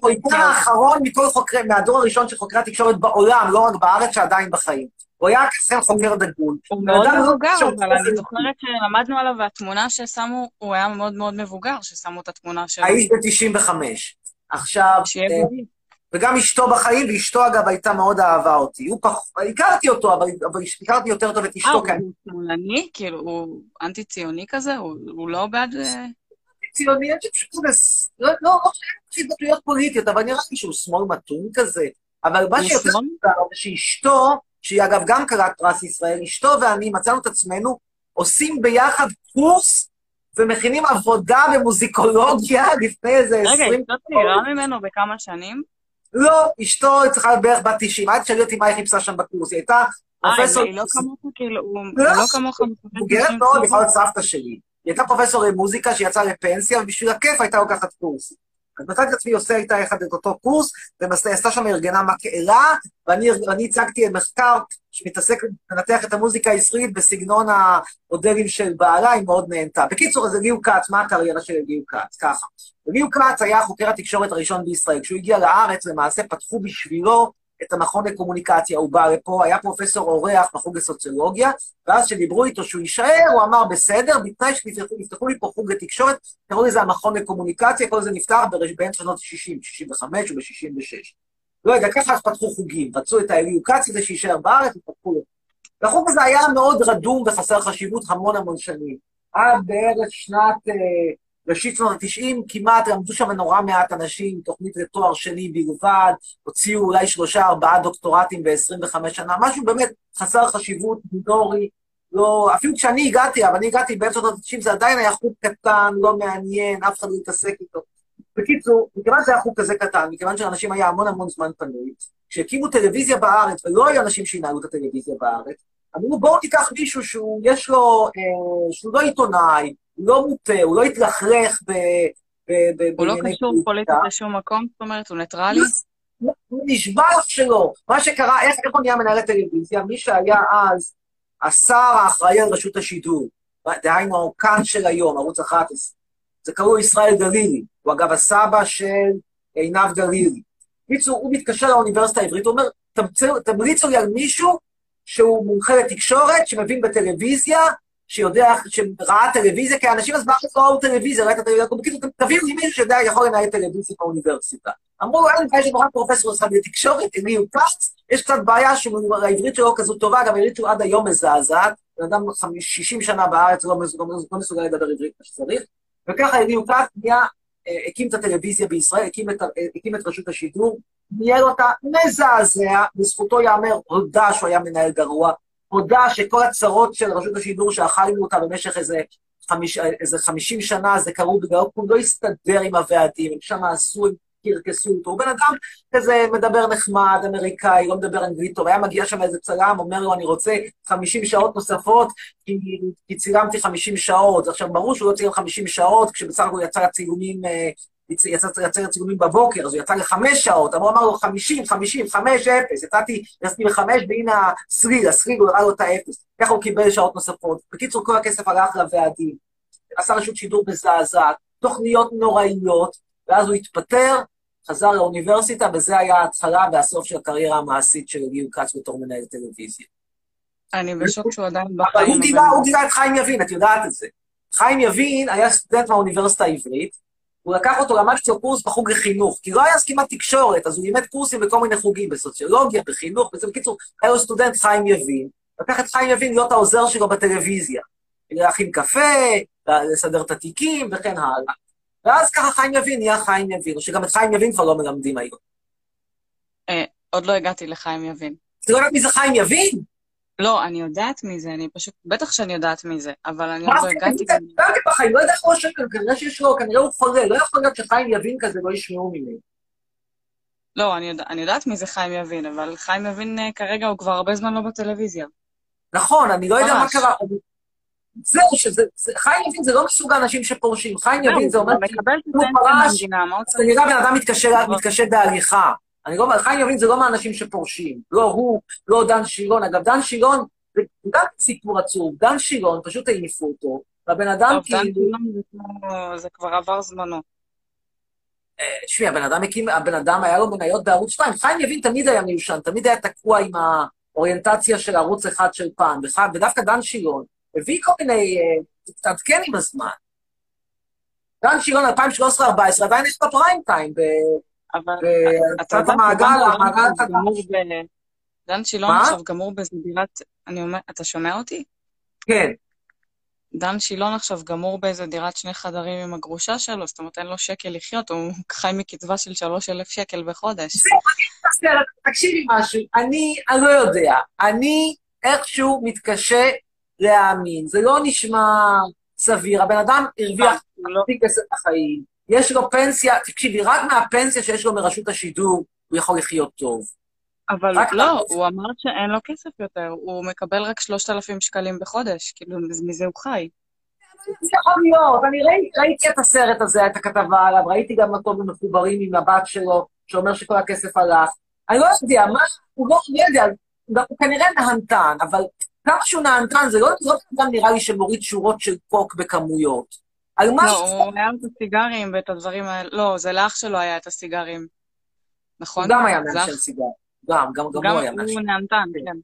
הוא העיתון האחרון מכל חוקרי, מהדור הראשון של חוקרי התקשורת בעולם, לא רק בארץ, שעדיין בחיים. הוא היה כסן חוקר דגול. הוא מאוד מבוגר, אבל אני זוכרת שלמדנו עליו, והתמונה ששמו, הוא היה מאוד מאוד מבוגר, ששמו את התמונה שלו. האיש ב-95. עכשיו, שיהיה אה, בריא. וגם אשתו בחיים, ואשתו אגב הייתה מאוד אהבה אותי. הוא פח... הכרתי אותו, אבל, אבל הכרתי יותר טוב את אה, אשתו, הוא כי אני שמאלני? כאילו, הוא אנטי-ציוני כזה? הוא הוא לא בעד... אה, ציוני, אני חושב שהוא מס- לא, לא, לא חושב התבטאויות פוליטיות, אבל נראה לי שהוא שמאל מתון כזה. אבל מה הוא שיותר? מוזר זה שאשתו, שהיא אגב גם קראת פרס ישראל, אשתו ואני מצאנו את עצמנו עושים ביחד קורס ומכינים עבודה במוזיקולוגיה לפני איזה רגע, עשרים... אשתו צעירה ממנו בכמה שנים? לא, אשתו צריכה להיות בערך בת 90. אל תשאלי אותי מה היא חיפשה שם בקורס, היא הייתה אה, פרופסור... היא לא כמוך, כאילו, הוא לא, לא כמוך. מבוגרת מאוד, יכולה להיות סבתא שלי. היא הייתה פרופסור למוזיקה שיצאה לפנסיה, ובשביל הכיף הייתה לוקחת קורס. אז מצאתי את עצמי עושה איתה יחד את אותו קורס, ועשתה שם ארגנה מקהלה, ואני הצגתי מחקר שמתעסק, מנתח את המוזיקה הישראלית בסגנון המודלים של בעלה, היא מאוד נהנתה. בקיצור, אז אליהו כץ, מה הקריירה של אליהו כץ? ככה. אליהו כץ היה חוקר התקשורת הראשון בישראל. כשהוא הגיע לארץ, למעשה פתחו בשבילו את המכון לקומוניקציה, הוא בא לפה, היה פרופסור אורח בחוג לסוציולוגיה, ואז כשדיברו איתו שהוא יישאר, הוא אמר, בסדר, בתנאי שיפתחו לי פה חוג לתקשורת, קראו לזה המכון לקומוניקציה, כל זה נפתח ברש- באמצע שנות ה-60, 65 וב-66. לא יודע, ככה אז פתחו חוגים, רצו את האליהו כץ הזה שיישאר בארץ, ופתחו לו. והחוג הזה היה מאוד רדום וחסר חשיבות המון המון שנים. עד בערך שנת, אה, ראשית שנות ה-90, כמעט למדו שם נורא מעט אנשים, תוכנית לתואר שני בלבד, הוציאו אולי שלושה, ארבעה דוקטורטים ב-25 שנה, משהו באמת חסר חשיבות, מינורי, לא, אפילו כשאני הגעתי, אבל אני הגעתי באמצע שנות ה-90, זה עדיין היה חוג קטן, לא מעניין, אף אחד לא התעסק איתו. בקיצור, מכיוון שזה היה חוג כזה קטן, מכיוון שלאנשים היה המון המון זמן פנוי, כשהקימו טלוויזיה בארץ, ולא היו אנשים שינהלו את הטלוויזיה בארץ, אמרו, בואו ניקח מישהו שהוא, יש לו, אה, שהוא לא עיתונאי, הוא לא מוטה, הוא לא התלכלך ב... ב- ב- הוא לא קשור פוליטית לשום מקום, זאת אומרת, הוא ניטרלי? הוא נשבע לך שלא. מה שקרה, איך, איך הוא נהיה מנהל הטלוויזיה? מי שהיה אז השר האחראי על רשות השידור, דהיינו כאן של היום, ערוץ 11, זה קראו ישראל גלילי, הוא אגב הסבא של עינב גלילי. בקיצור, הוא מתקשר לאוניברסיטה העברית, הוא אומר, "תמצאו- תמליצו לי על מישהו שהוא מומחה לתקשורת, שמבין בטלוויזיה, שיודע, שראה טלוויזיה, כי האנשים אז בארץ לא ראו טלוויזיה, ראית טלוויזיה, בקיצור, תביאו לי מישהו שיודע, יכול לנהל טלוויזיה באוניברסיטה. אמרו אין בעיה, יש לנו רק פרופסור אחד לתקשורת, אליהו כץ, יש קצת בעיה שהעברית שלו לא כזו טובה, גם העברית שלו עד היום מזעזעת, בן אדם 60 שנה בארץ לא לא מס- לא מסוגל לדבר עברית כמו שצריך, וככה אליהו כץ נהיה, אה, הקים את הטלוויזיה בישראל, אה, הקים את רשות השידור, ניהל אותה מזעזע, לזכותו ייאמר, הודה שהוא היה מנהל גרוע, הודה שכל הצרות של רשות השידור שאכלנו אותה במשך איזה, חמיש, איזה 50 שנה, זה קרו בגלל הוא לא הסתדר עם הוועדים, הם שם עשו, הם קרקסו אותו. הוא בן אדם כזה מדבר נחמד, אמריקאי, לא מדבר אנגלית טוב. היה מגיע שם איזה צלם, אומר לו, אני רוצה 50 שעות נוספות, כי, כי צילמתי 50 שעות. עכשיו, ברור שהוא לא צילם 50 שעות, כשבסך הכל יצא צילומים אה, יצא יצא צילומים בבוקר, אז הוא יצא לחמש שעות, הוא אמר לו חמישים, חמישים, חמש, אפס, יצאתי, יצאתי לחמש, והנה הסריל, הסריל, הוא הראה לו את האפס. ככה הוא קיבל שעות נוספות. בקיצור, כל הכסף הלך לוועדים. עשה רשות שידור מזעזעת, תוכניות נוראיות, ואז הוא התפטר, חזר לאוניברסיטה, וזה היה ההתחלה והסוף של הקריירה המעשית של ליאור כץ בתור מנהל טלוויזיה. אני בשוק שהוא עדיין אבל בחיים. הוא גילה, הוא גילה את חיים יבין, את יודעת את זה. חיים יבין היה סטודנט מהאוניברסיטה העברית, הוא לקח אותו, למד אצלו קורס בחוג לחינוך, כי לא היה אז כמעט תקשורת, אז הוא לימד קורסים בכל מיני חוגים, בסוציולוגיה, בחינוך, וזה בקיצור, היה לו סטודנט חיים יבין, לקח את חיים יבין להיות העוזר שלו בטלוויזיה. להכין קפה, לסדר את התיקים וכן הלאה. ואז ככה חיים יבין נהיה חיים יבין, או שגם את חיים יבין כבר לא מלמדים היום. אה, עוד לא הגעתי לחיים יבין. אתה לא יודעת מי זה חיים יבין? לא, אני יודעת מי זה, אני פשוט, בטח שאני יודעת מי זה, אבל אני מה עוד לא זה, הגעתי. אני גם בחיים, לא יודע איך הוא השקל, כנראה שיש לו, כנראה הוא חולה, לא יכול להיות שחיים יבין כזה לא ישמעו ממנו. לא, אני יודע- אני יודעת מי זה חיים יבין, אבל חיים יבין אה, כרגע הוא כבר הרבה זמן לא בטלוויזיה. נכון, אני לא יודע מה. קרה. אני- זהו, שזה, זה- חיים יבין זה לא מסוג האנשים שפורשים, חיים יבין זה אומר, הוא פרש, מה צריך? כנראה בן אדם מתקשה, מתקשה בהליכה. אני לא חיים יבין זה לא מהאנשים שפורשים. לא הוא, לא דן שילון. אגב, דן שילון, זה גם סיפור עצוב. דן שילון, פשוט העיפו אותו, והבן אדם טוב, דן כאילו... שילון זה כבר עבר זמנו. תשמעי, הבן אדם הקים, הבן אדם היה לו מניות בערוץ 2. חיים יבין תמיד היה מיושן, תמיד היה תקוע עם האוריינטציה של ערוץ אחד של פעם. ודווקא דן שילון הביא כל מיני, אה, קצת כן עם הזמן. דן שילון 2013-2014 עדיין יש בפריים טיים, אבל וקצת יודע, המעגל, המעגל ב- דן שילון? עכשיו גמור דירת... אני אומר, אתה שומע אותי? כן. דן שילון עכשיו גמור באיזה דירת שני חדרים עם הגרושה שלו, זאת אומרת, אין לו שקל לחיות, הוא חי מקצבה של 3,000 שקל בחודש. תקשיבי משהו, אני, אני לא יודע, אני איכשהו מתקשה להאמין, זה לא נשמע סביר, הבן אדם הרוויח לא- מספיק כסף בחיים, יש לו פנסיה, תקשיבי, רק מהפנסיה שיש לו מרשות השידור, הוא יכול לחיות טוב. אבל לא, מהכסף. הוא אמר שאין לו כסף יותר, הוא מקבל רק 3,000 שקלים בחודש, כאילו, מזה הוא חי. זה יכול להיות, אני ראיתי, ראיתי את הסרט הזה, את הכתבה עליו, ראיתי גם אותו במחוברים עם הבת שלו, שאומר שכל הכסף הלך. אני לא יודע, מה, הוא לא, לא יודע, הוא כנראה נהנתן, אבל כמה שהוא נהנתן, זה לא, לא גם נראה לי שמוריד שורות של קוק בכמויות. על מה... לא, הוא היה את הסיגרים ואת הדברים האלה, לא, זה לאח שלו היה את הסיגרים. נכון? הוא גם היה מעשן סיגר. גם, גם, גם הוא היה מעשן. הוא נהנתן, כן.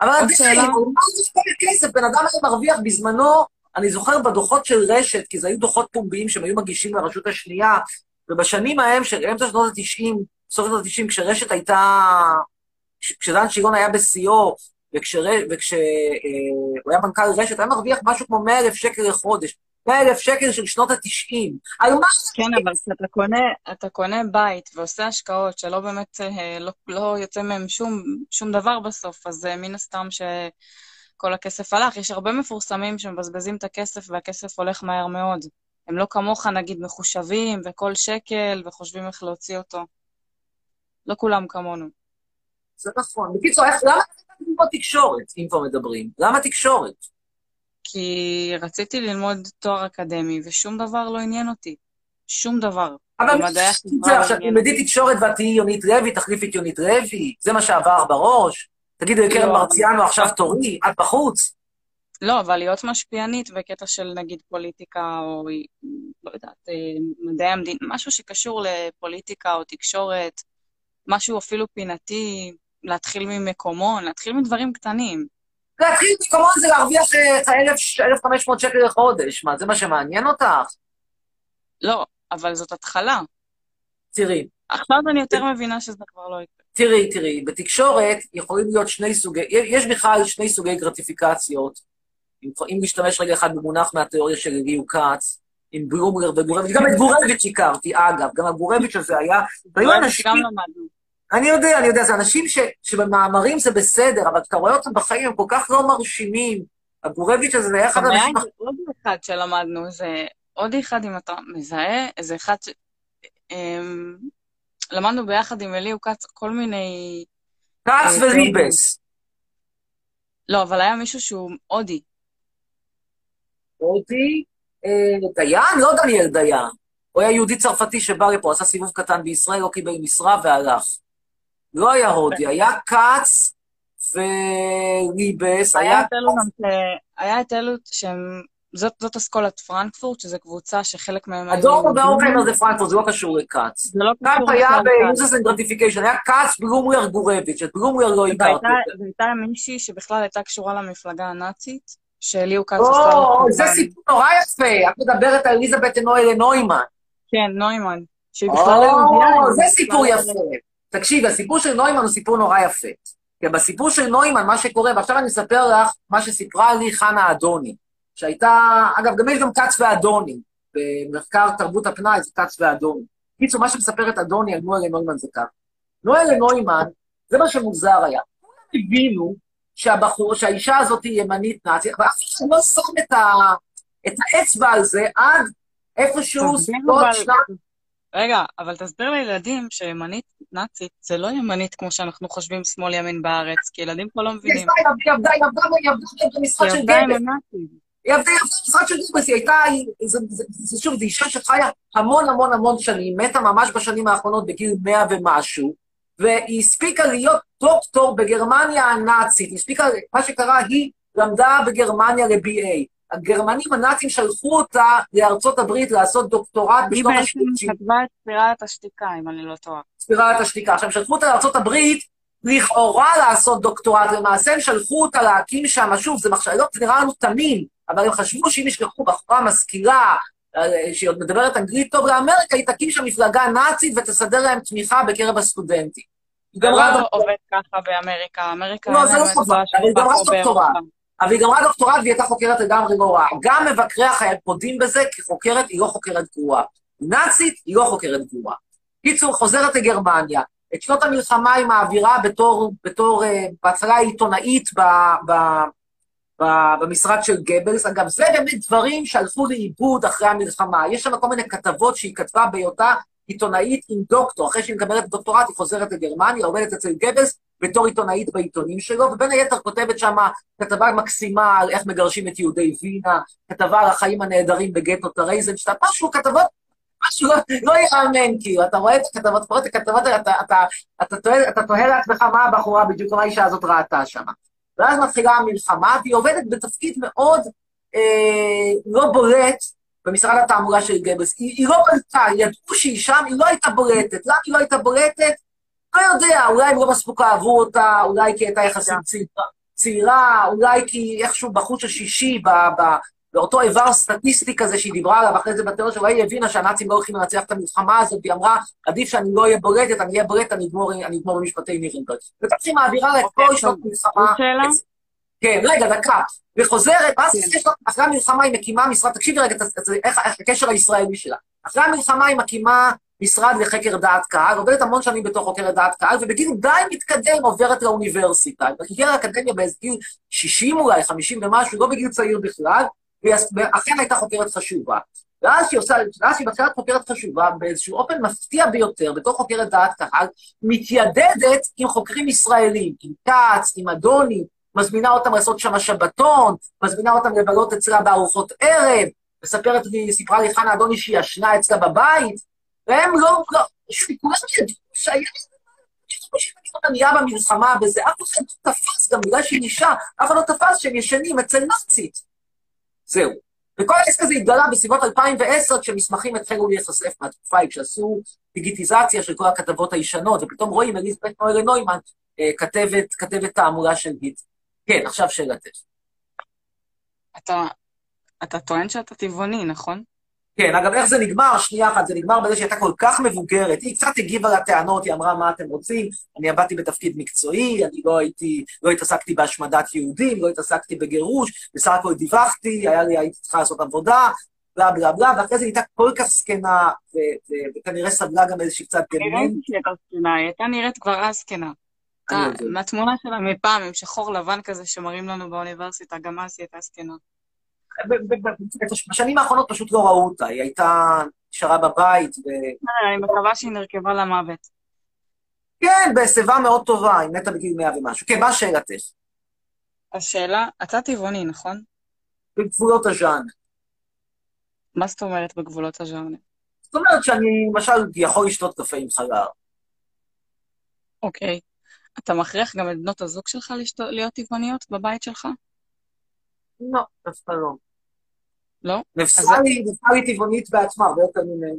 אבל עוד עדיין, שאלה? על מה זה כל הכסף? בן אדם היה מרוויח בזמנו, אני זוכר בדוחות של רשת, כי זה היו דוחות פומביים שהם היו מגישים לרשות השנייה, ובשנים ההם, אמצע שנות ה-90, סוף שנות ה-90, כשרשת הייתה, כש- כשדן שילון היה בשיאו, וכשהוא היה מנכ"ל רשת, היה מרוויח משהו כמו 100 אלף שקל לחודש. 100 אלף שקל של שנות ה-90. על מה זה? כן, אבל כשאתה קונה, אתה קונה בית ועושה השקעות שלא באמת, אה, לא, לא יוצא מהם שום, שום דבר בסוף, אז אה, מן הסתם שכל הכסף הלך. יש הרבה מפורסמים שמבזבזים את הכסף והכסף הולך מהר מאוד. הם לא כמוך, נגיד, מחושבים וכל שקל וחושבים איך להוציא אותו. לא כולם כמונו. זה נכון. בקיצור, איך- למה אתה ללמוד תקשורת, אם כבר מדברים? למה תקשורת? כי רציתי ללמוד תואר אקדמי ושום דבר לא עניין אותי. שום דבר. אבל עכשיו, תלמדי תקשורת ואת תהיי יונית לוי, תחליפי את יונית לוי, זה מה שעבר בראש? תגידו לקרן לא, מרציאנו, עכשיו תורי, את בחוץ. לא, אבל להיות משפיענית בקטע של נגיד פוליטיקה או לא יודעת, אה, מדעי המדינה, משהו שקשור לפוליטיקה או תקשורת, משהו אפילו פינתי, להתחיל ממקומון, להתחיל מדברים קטנים. להתחיל כמובן זה להרוויח אה, 1,500 שקל לחודש, מה, זה מה שמעניין אותך? לא, אבל זאת התחלה. תראי, עכשיו אני יותר מבינה שזה כבר לא יקרה. תראי, תראי, בתקשורת יכולים להיות שני סוגי, יש בכלל שני סוגי גרטיפיקציות. אם, אם נשתמש רגע אחד במונח מהתיאוריה של ליאו כץ, עם בלומר וגורביץ', גם את גורביץ' הכרתי, אגב, גם הגורביץ' הזה היה, והיו אנשים, גם למדנו. אני יודע, אני יודע, זה אנשים ש, שבמאמרים זה בסדר, אבל כשאתה רואה אותם בחיים הם כל כך לא מרשימים. הגורביץ' הזה זה היה אחד האנשים... עוד אחד שלמדנו, זה עוד אחד, אם אתה מזהה, איזה אחד ש... אמ, למדנו ביחד עם אליהו כץ כל מיני... כץ אה, וליבס. לא, אבל היה מישהו שהוא הודי. אותי, אה, דיין? לא דניאל דיין. הוא היה יהודי צרפתי שבא לפה, עשה סיבוב קטן בישראל, לא קיבל משרה והלך. לא היה הודי, היה כץ וליבס, היה... היה את אלו היה שהם... זאת, אסכולת פרנקפורט, שזו קבוצה שחלק מהם הדור יהודים. באופנר זה פרנקפורט, זה לא קשור לכץ. זה לא קשור היה בכלל לכץ. ב-users and gratification, היה כץ בלומויר גורביץ', את בלומויר לא הכרתי. והייתה והייתה מישהי שבכלל הייתה קשורה למפלגה הנאצית, שליהו כץ עשתה או, לה זה. סיפור נורא יפה, את מדברת על אליזבת נוימן. כן, נוימן. שהיא בכלל לא יהודייה. זה סיפור לא- יפה. תקשיבי, הסיפור של נוימן הוא סיפור נורא יפה. כי בסיפור של נוימן, מה שקורה, ועכשיו אני אספר לך מה שסיפרה לי חנה אדוני, שהייתה, אגב, גם יש גם כץ ואדוני, במחקר תרבות הפנאי זה כץ ואדוני. קיצור, מה שמספרת אדוני על נועה לנוימן זה כך. נועה לנוימן, זה מה שמוזר היה. כולם הבינו שהבחור, שהאישה הזאת היא ימנית נאצית, אבל אף אחד לא שם את, ה, את האצבע על זה עד איפשהו סביבות שנת רגע, אבל תסביר לילדים שימנית נאצית זה לא ימנית כמו שאנחנו חושבים שמאל-ימין בארץ, כי ילדים פה לא היא מבינים. היא עבדה, היא עבדה, היא עבדה היא עבדה עם גבלס. הנאצים. היא עבדה במשרד של גבלס, היא הייתה, היא- זה- זה- זה- שוב, זו אישה שחיה המון המון המון שנים, מתה ממש בשנים האחרונות בגיל מאה ומשהו, והיא הספיקה להיות דוקטור בגרמניה הנאצית. היא הספיקה, מה שקרה, היא למדה בגרמניה ל-BA. הגרמנים הנאצים שלחו אותה לארצות הברית לעשות דוקטורט היא בשנות בעצם ה-30. כתבה את ספירת השתיקה, אם אני לא טועה. ספירת השתיקה. עכשיו, שלחו אותה לארה"ב לכאורה לעשות דוקטורט, למעשה הם שלחו אותה להקים שם, שוב, זה מחשבות, זה נראה לנו תמים, אבל הם חשבו שאם ישלחו בחורה משכילה, אה, שהיא עוד מדברת אנגלית טוב לאמריקה, היא תקים שם מפלגה נאצית ותסדר להם תמיכה בקרב הסטודנטים. היא זה לא עובד ככה באמריקה. אמריקה לא, זה לא חובה, אבל היא גמרה דוקטורט. אבל היא גמרה דוקטורט והיא הייתה חוקרת לגמרי רעה. גם מבקרי החייל מודים בזה, כי חוקרת היא לא חוקרת גרועה. נאצית היא לא חוקרת גרועה. קיצור, חוזרת לגרמניה. את שנות המלחמה היא מעבירה בתור, בתור אה, בהתחלה עיתונאית ב, ב, ב, במשרד של גבלס. אגב, זה באמת דברים שהלכו לאיבוד אחרי המלחמה. יש שם כל מיני כתבות שהיא כתבה בהיותה עיתונאית עם דוקטור. אחרי שהיא מקבלת דוקטורט, היא חוזרת לגרמניה, עובדת אצל גבלס בתור עיתונאית בעיתונים שלו, ובין היתר כותבת שם כתבה מקסימה על איך מגרשים את יהודי וינה, כתבה על החיים הנהדרים בגטו טרייזנשטאט, משהו, כתבות, משהו לא, ייאמן, כאילו, אתה רואה את הכתבות, את הכתבות אתה, אתה, אתה, תוהה, אתה תוהה לעצמך מה הבחורה בדיוק, מה האישה הזאת ראתה שם. ואז מתחילה המלחמה, והיא עובדת בתפקיד מאוד אה, לא בולט במשרד התעמולה של גבלס. היא, היא לא בלטה, ידעו שהיא שם, היא לא הייתה בולטת. למה היא לא הייתה בולטת? לא יודע, אולי הם לא מספיק אהבו אותה, אולי כי הייתה יחסית צעירה, צעירה, אולי כי איכשהו בחוץ השישי, ב, ב, באותו איבר סטטיסטי כזה שהיא דיברה עליו אחרי זה בתיאוריה שלה, היא הבינה שהנאצים לא הולכים לנצח את המלחמה הזאת, והיא אמרה, עדיף שאני לא אהיה בולטת, אני אהיה בולטת, אני אגמור, במשפטי נירנברג. וכך היא מעבירה לה את אוקיי, כל שנות שאלה? כן, רגע, דקה. וחוזרת, ואז כן. יש לה- אחרי המלחמה היא מקימה משרד, תקשיבי רגע, איך הקשר הישראלי שלה. אחרי המלחמה היא מקימה משרד לחקר דעת קהל, עובדת המון שנים בתור חוקרת דעת קהל, ובגיל די מתקדם עוברת לאוניברסיטה. היא הגיעה לאקדמיה באיזה גיל 60 אולי, 50 ומשהו, לא בגיל צעיר בכלל, ואכן הייתה חוקרת חשובה. ואז שהיא עושה, ואז שהיא מתחילה חוקרת חשובה, באיזשהו אופן מפתיע ביותר, בתור חוקרת דעת קהל, מתיידדת עם חוקרים ישראלים, עם כץ, עם אדוני, מזמינה אותם לעשות שם שבתון, מזמינה אותם לבלות אצלה בארוחות ערב, מספרת לי, סיפרה לי חנה אדוני שהיא ישנה אצלה בבית, והם לא, לא, כולם ידעו שהיה... נהיה במלחמה וזה, אף אחד לא תפס, גם בגלל שהיא אישה, אף אחד לא תפס שהם ישנים אצל נאצית. זהו. וכל העסק הזה התגלה בסביבות 2010, כשמסמכים התחילו להיחשף מהתקופה ההיא, כשעשו דיגיטיזציה של כל הכתבות הישנות, ופתאום רואים אליזבeth נוילה נוימן, אה, כתבת, כתבת תעמולה של היט. כן, עכשיו שאלתך. אתה, אתה טוען שאתה טבעוני, נכון? כן, אגב, איך זה נגמר? שנייה אחת, זה נגמר בזה שהייתה כל כך מבוגרת. היא קצת הגיבה לטענות, היא אמרה, מה אתם רוצים? אני עבדתי בתפקיד מקצועי, אני לא הייתי, לא התעסקתי בהשמדת יהודים, לא התעסקתי בגירוש, בסך הכל דיווחתי, היה לי, הייתי צריכה לעשות עבודה, בלה בלה בלה, ואחרי זה היא הייתה כל כך זקנה, ו- ו- וכנראה סבלה גם איזושהי קצת הייתה זקנה, היא הייתה נראית כבר אז זקנה. מהתמונה שלה מפעם, עם שחור לבן כזה שמראים לנו באוניברסיטה, גם אז היא הייתה זקנה. בשנים האחרונות פשוט לא ראו אותה, היא הייתה, נשארה בבית, ו... אה, אני מקווה שהיא נרקבה למוות. כן, בשיבה מאוד טובה, היא מתה בגיל מאה ומשהו. כן, מה שאלתך? השאלה, אתה טבעוני, נכון? בגבולות הז'אנר. מה זאת אומרת בגבולות הז'אנר? זאת אומרת שאני, למשל, יכול לשתות קפה עם חלב. אוקיי. אתה מכריח גם את בנות הזוג שלך. להיות טבעוניות בבית שלך? לא, דווקא לא. לא? נפסלי, נפסלי טבעונית בעצמה, הרבה יותר ממני.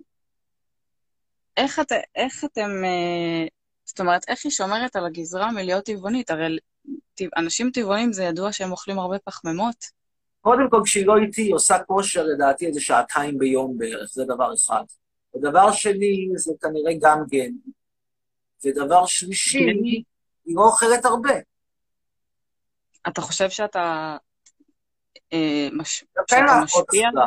איך, את, איך אתם... אה, זאת אומרת, איך היא שומרת על הגזרה מלהיות טבעונית? הרי טבע- אנשים טבעונים זה ידוע שהם אוכלים הרבה פחמימות. קודם כל, כשהיא לא איתי, היא עושה כושר, לדעתי, איזה שעתיים ביום בערך, זה דבר אחד. ודבר שני, זה כנראה גם גן. ודבר שלישי? היא לא אוכלת הרבה. אתה חושב שאתה... אה, מש... לה שאתה משפיע? אכילה.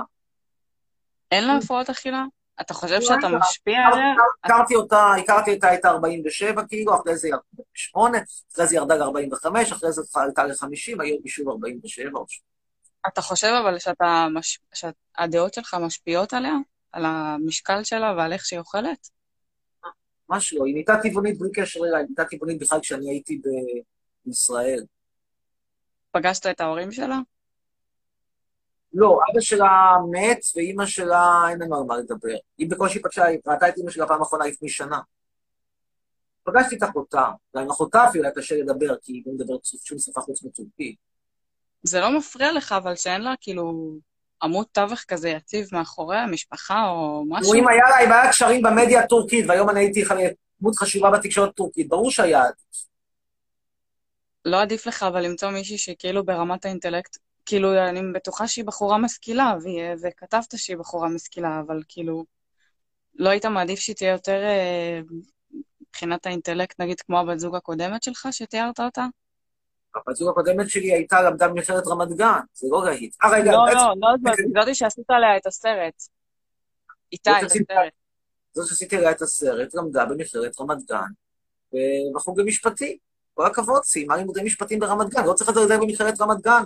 אין לה הפרעות אכילה? אתה חושב לא, שאתה. משפיע עליה? הכרתי אותה, הכרתי אותה, הייתה 47 קילו, אחרי זה ירדה ל-8, אחרי זה ירדה ל-45, אחרי זה עלתה ל-50, היום היא שוב 47 או ש... אתה חושב אבל שאתה מש... שהדעות שלך משפיעות עליה? על המשקל שלה ועל איך שהיא אוכלת? ממש לא, היא נהייתה טבעונית בלי קשר אליי, היא נהייתה טבעונית בכלל כשאני הייתי בישראל. פגשת את ההורים שלה? לא, אבא שלה מת, ואימא שלה, אין לנו על מה לדבר. היא בקושי פגשה, היא ראתה את אימא שלה פעם אחרונה לפני שנה. פגשתי את אחותה, ועם אחותה אפילו היה קשה לדבר, כי היא לא מדברת שום שפה חוץ מטורקית. זה לא מפריע לך, אבל שאין לה כאילו עמוד תווך כזה יציב מאחוריה, משפחה או משהו? אם היה לה, אם היה קשרים במדיה הטורקית, והיום אני הייתי דמות חשובה בתקשורת הטורקית, ברור שהיה עדיף. לא עדיף לך אבל למצוא מישהי שכאילו ברמת האינטלקט, כאילו אני בטוחה שהיא בחורה משכילה, וכתבת שהיא בחורה משכילה, אבל כאילו, לא היית מעדיף שהיא תהיה יותר אה, מבחינת האינטלקט, נגיד כמו הבת זוג הקודמת שלך, שתיארת אותה? הבת זוג הקודמת שלי הייתה למדה במכללת רמת גן, זה לא להיט. אה, רגע, לא, בעצם- לא, לא זאת, זאתי שעשית עליה את הסרט. איתה, את הסרט. זאת שעשיתי לה את הסרט, למדה במכללת רמת גן, בחוג למשפטים. כל הכבוד, סיימה לימודי משפטים ברמת גן, לא צריך לדבר במכללת רמת גן.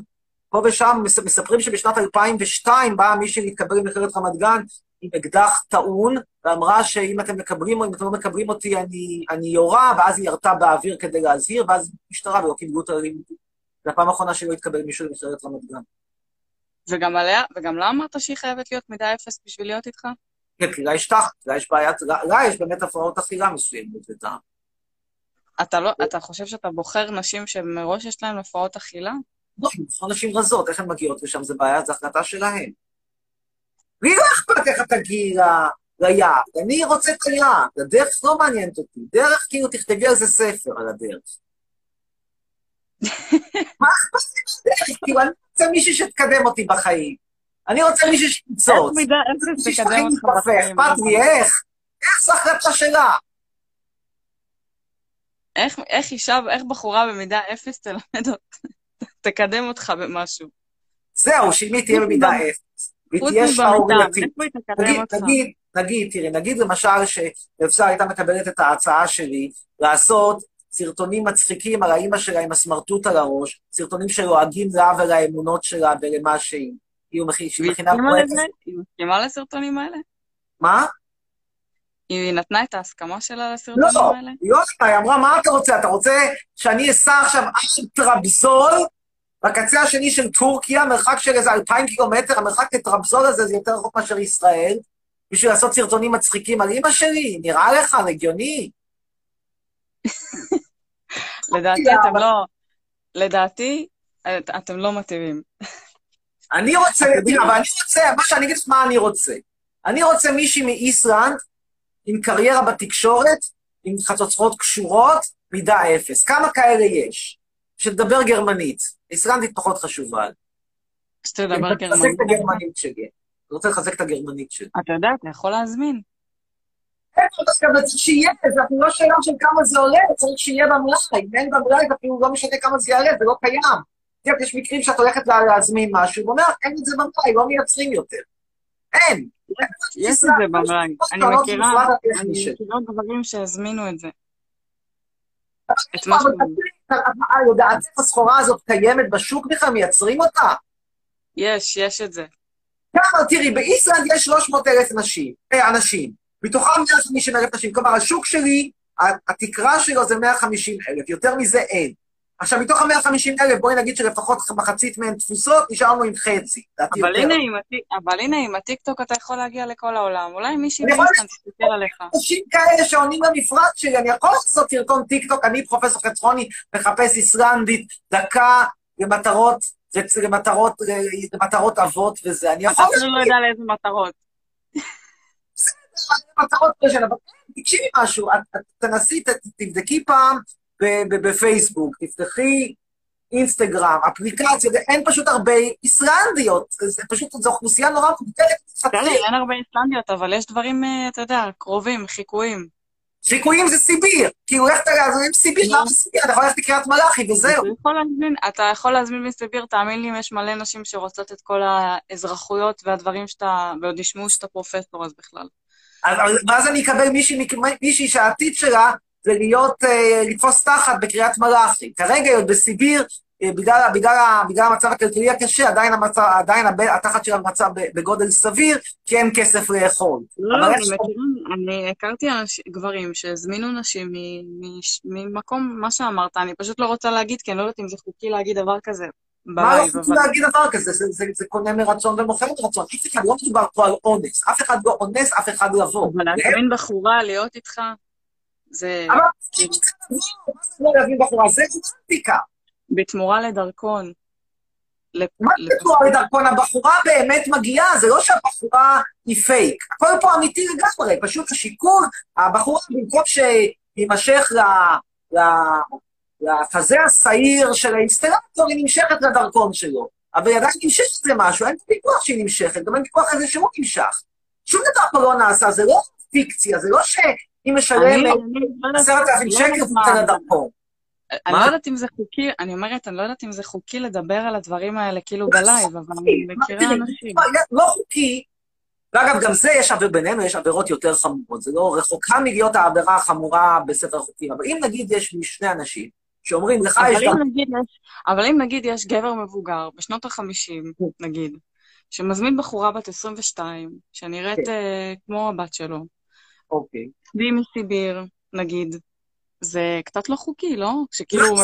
פה ושם מס- מספרים שבשנת 2002 באה מישהי להתקבל במכללת רמת גן עם אקדח טעון, ואמרה שאם אתם מקבלים או אם אתם לא מקבלים אותי, אני, אני יורה, ואז היא ירתה באוויר כדי להזהיר, ואז משטרה ולא קיבלו אותה ללימודים. זו הפעם האחרונה שלא התקבל מישהו למכללת רמת גן. וגם עליה, וגם לה אמרת שהיא חייבת להיות מידה אפס בשביל להיות איתך? כן, כי לה יש תחת, לה יש בעיית, לה יש באמת הפרעות אכילה מסוימת, וטעם. אתה לא, אתה חושב שאתה בוחר נשים שמראש יש להן הפרעות אכילה? לא, הם נשים רזות, איך הן מגיעות לשם, זה בעיה, זו החלטה שלהן. לי לא אכפת איך את תגיעי ליעד, אני רוצה את היעד, הדרך לא מעניינת אותי. דרך, כאילו, תכתבי על זה ספר, על הדרך. מה אכפת לי מהדרך? כאילו, אני רוצה מישהי שתקדם אותי בחיים. אני רוצה מישהי שתמצוץ. מישהי תקדם שתכין לי אותך בחיים? אכפת לי, איך? איך זו החלטה שלה? איך, איך אישה, איך בחורה במידה אפס תלמד אותך, תקדם אותך במשהו? זהו, שאם היא תהיה במידה אפס, והיא תהיה שערורייתית. היא תקדם נגיד, אותך? נגיד, נגיד, תראי, נגיד למשל שאפשר הייתה מקבלת את ההצעה שלי לעשות סרטונים מצחיקים על האימא שלה עם הסמרטוט על הראש, סרטונים שלועגים לה ולאמונות שלה ולמה שהיא. והיא מכינה פרויקט... היא מסכימה לסרטונים האלה? מה? היא נתנה את ההסכמה שלה לא, לסרטונים לא, האלה? היא לא עשתה, היא אמרה, מה אתה רוצה? אתה רוצה שאני אסע עכשיו עד טרבזול, בקצה השני של טורקיה, מרחק של איזה אלפיים קילומטר, המרחק לטרבזול הזה זה יותר רחוק מאשר ישראל, בשביל לעשות סרטונים מצחיקים על אימא שלי? נראה לך? הגיוני? לדעתי אתם לא... לדעתי, את- אתם לא מתאימים. אני רוצה, אבל אני רוצה, מה שאני אגיד לך מה אני רוצה. אני רוצה מישהי מאיסלנד עם קריירה בתקשורת, עם חצוצרות קשורות, מידה אפס. כמה כאלה יש? שתדבר גרמנית. איסלנדית פחות חשובה. שתדבר אני רוצה לחזק גרמנית. את הגרמנית שלי. אני רוצה לחזק את הגרמנית שלי. אתה יודע, אתה יכול להזמין. צריך שיהיה, זה אפילו לא שאלה של כמה זה עולה, צריך שיהיה במלאי. אם אין במלאי, זה אפילו לא משנה כמה זה יעלה, זה לא קיים. יש מקרים שאת הולכת לה- להזמין משהו, ואומר, אין את זה במלאי, לא מייצרים יותר. אין. יש את זה במלאי. אני מכירה, גברים שהזמינו את זה. את מה ש... תראי, יודעת הסחורה הזאת קיימת בשוק בכלל, מייצרים אותה? יש, יש את זה. כמה, תראי, באיסלנד יש 300 אלף אה, אנשים, מתוכם 150 אלף נשים, כלומר, השוק שלי, התקרה שלו זה 150 אלף, יותר מזה אין. עכשיו, מתוך ה-150 אלף, בואי נגיד שלפחות מחצית מהן תפוסות, נשארנו עם חצי. אבל. הנה, עם הטיק- אבל הנה, עם הטיקטוק אתה יכול להגיע לכל העולם. אולי מישהי אני יכול באינסטנט תסתכל עליך. אנשים כאלה שעונים למפרט שלי, אני יכול לעשות סרטון טיקטוק, אני פרופסור חצרוני, מחפש איסלנדית, דקה למטרות, למטרות, למטרות אבות וזה. אני אתה יכול אפילו לא יודע לאיזה מטרות. מטרות פשן, אבל תקשיבי משהו, תנסי, תבדקי פעם בפייסבוק, תפתחי אינסטגרם, אפליקציה, אין פשוט הרבה איסלנדיות, זה פשוט, זו אוכלוסייה נורא מוגדרת, בסדר, אין הרבה איסלנדיות, אבל יש דברים, אה, אתה יודע, קרובים, חיקויים. חיקויים זה סיביר, כאילו איך אתה, אם סיביר, לא. למה סיביר? אתה יכול ללכת לקריית מלאכי וזהו. אתה יכול להזמין, מסיביר, תאמין לי, אם יש מלא נשים שרוצות את כל האזרחויות והדברים שאתה, ועוד ישמעו שאתה פרופסור אז בכלל. אז- אז- ואז אני אקבל מישהי שהעתיד שלה זה להיות, אה, לתפוס תחת בקריית מלאכי. כרגע היא עוד בסיביר, אה, בגלל, בגלל, בגלל המצב הכלכלי הקשה, עדיין, המצב, עדיין הב- התחת שלה מצב בגודל סביר, כי אין כסף לאכול. לא, אבל לא, איך אני הכרתי אנש- גברים שהזמינו נשים מ- מ- ממקום, מה שאמרת, אני פשוט לא רוצה להגיד, כי אני לא יודעת אם זה חוקי להגיד דבר כזה מה לא אבל... להגיד דבר כזה? זה, זה, זה קונה מרצון ומוכר מרצון. אף אחד לא מדובר פה על אונס. אף אחד לא אונס אף אחד לבוא. אבל להזמין בחורה להיות איתך, זה אבל מה זה לא להבין בחורה? זה רומנטיקה. בתמורה לדרכון. מה תנועה לדרכון? הבחורה באמת מגיעה, זה לא שהבחורה היא פייק. הכל פה אמיתי לגמרי, פשוט השיקול, הבחורה במקום שיימשך ל- לחזה השעיר של האינסטלטור, היא נמשכת לדרכון שלו. אבל היא עדיין נמשכת למשהו, אין ויכוח שהיא נמשכת, גם אין ויכוח על זה שהוא נמשך. שום דבר פה לא נעשה, זה לא פיקציה, זה לא אני משלמת לא עשרת אלפים לא שקל מה- נותן לדרכון. אני מה? לא יודעת אם זה חוקי, אני אומרת, אני לא יודעת אם זה חוקי לדבר על הדברים האלה כאילו בלייב, אבל אני מכירה אנשים. לא חוקי, ואגב, גם זה יש עבירות, בינינו יש עבירות יותר חמורות, זה לא רחוקה מלהיות העבירה החמורה בספר החוקים, אבל אם נגיד יש שני אנשים שאומרים, לך יש אבל. אם נגיד יש, גבר מבוגר, בשנות ה-50, נגיד, שמזמין בחורה בת 22, שנראית כן. אה, כמו הבת שלו, אוקיי. והיא מסיביר, נגיד, זה קצת לא חוקי, לא? שכאילו הוא...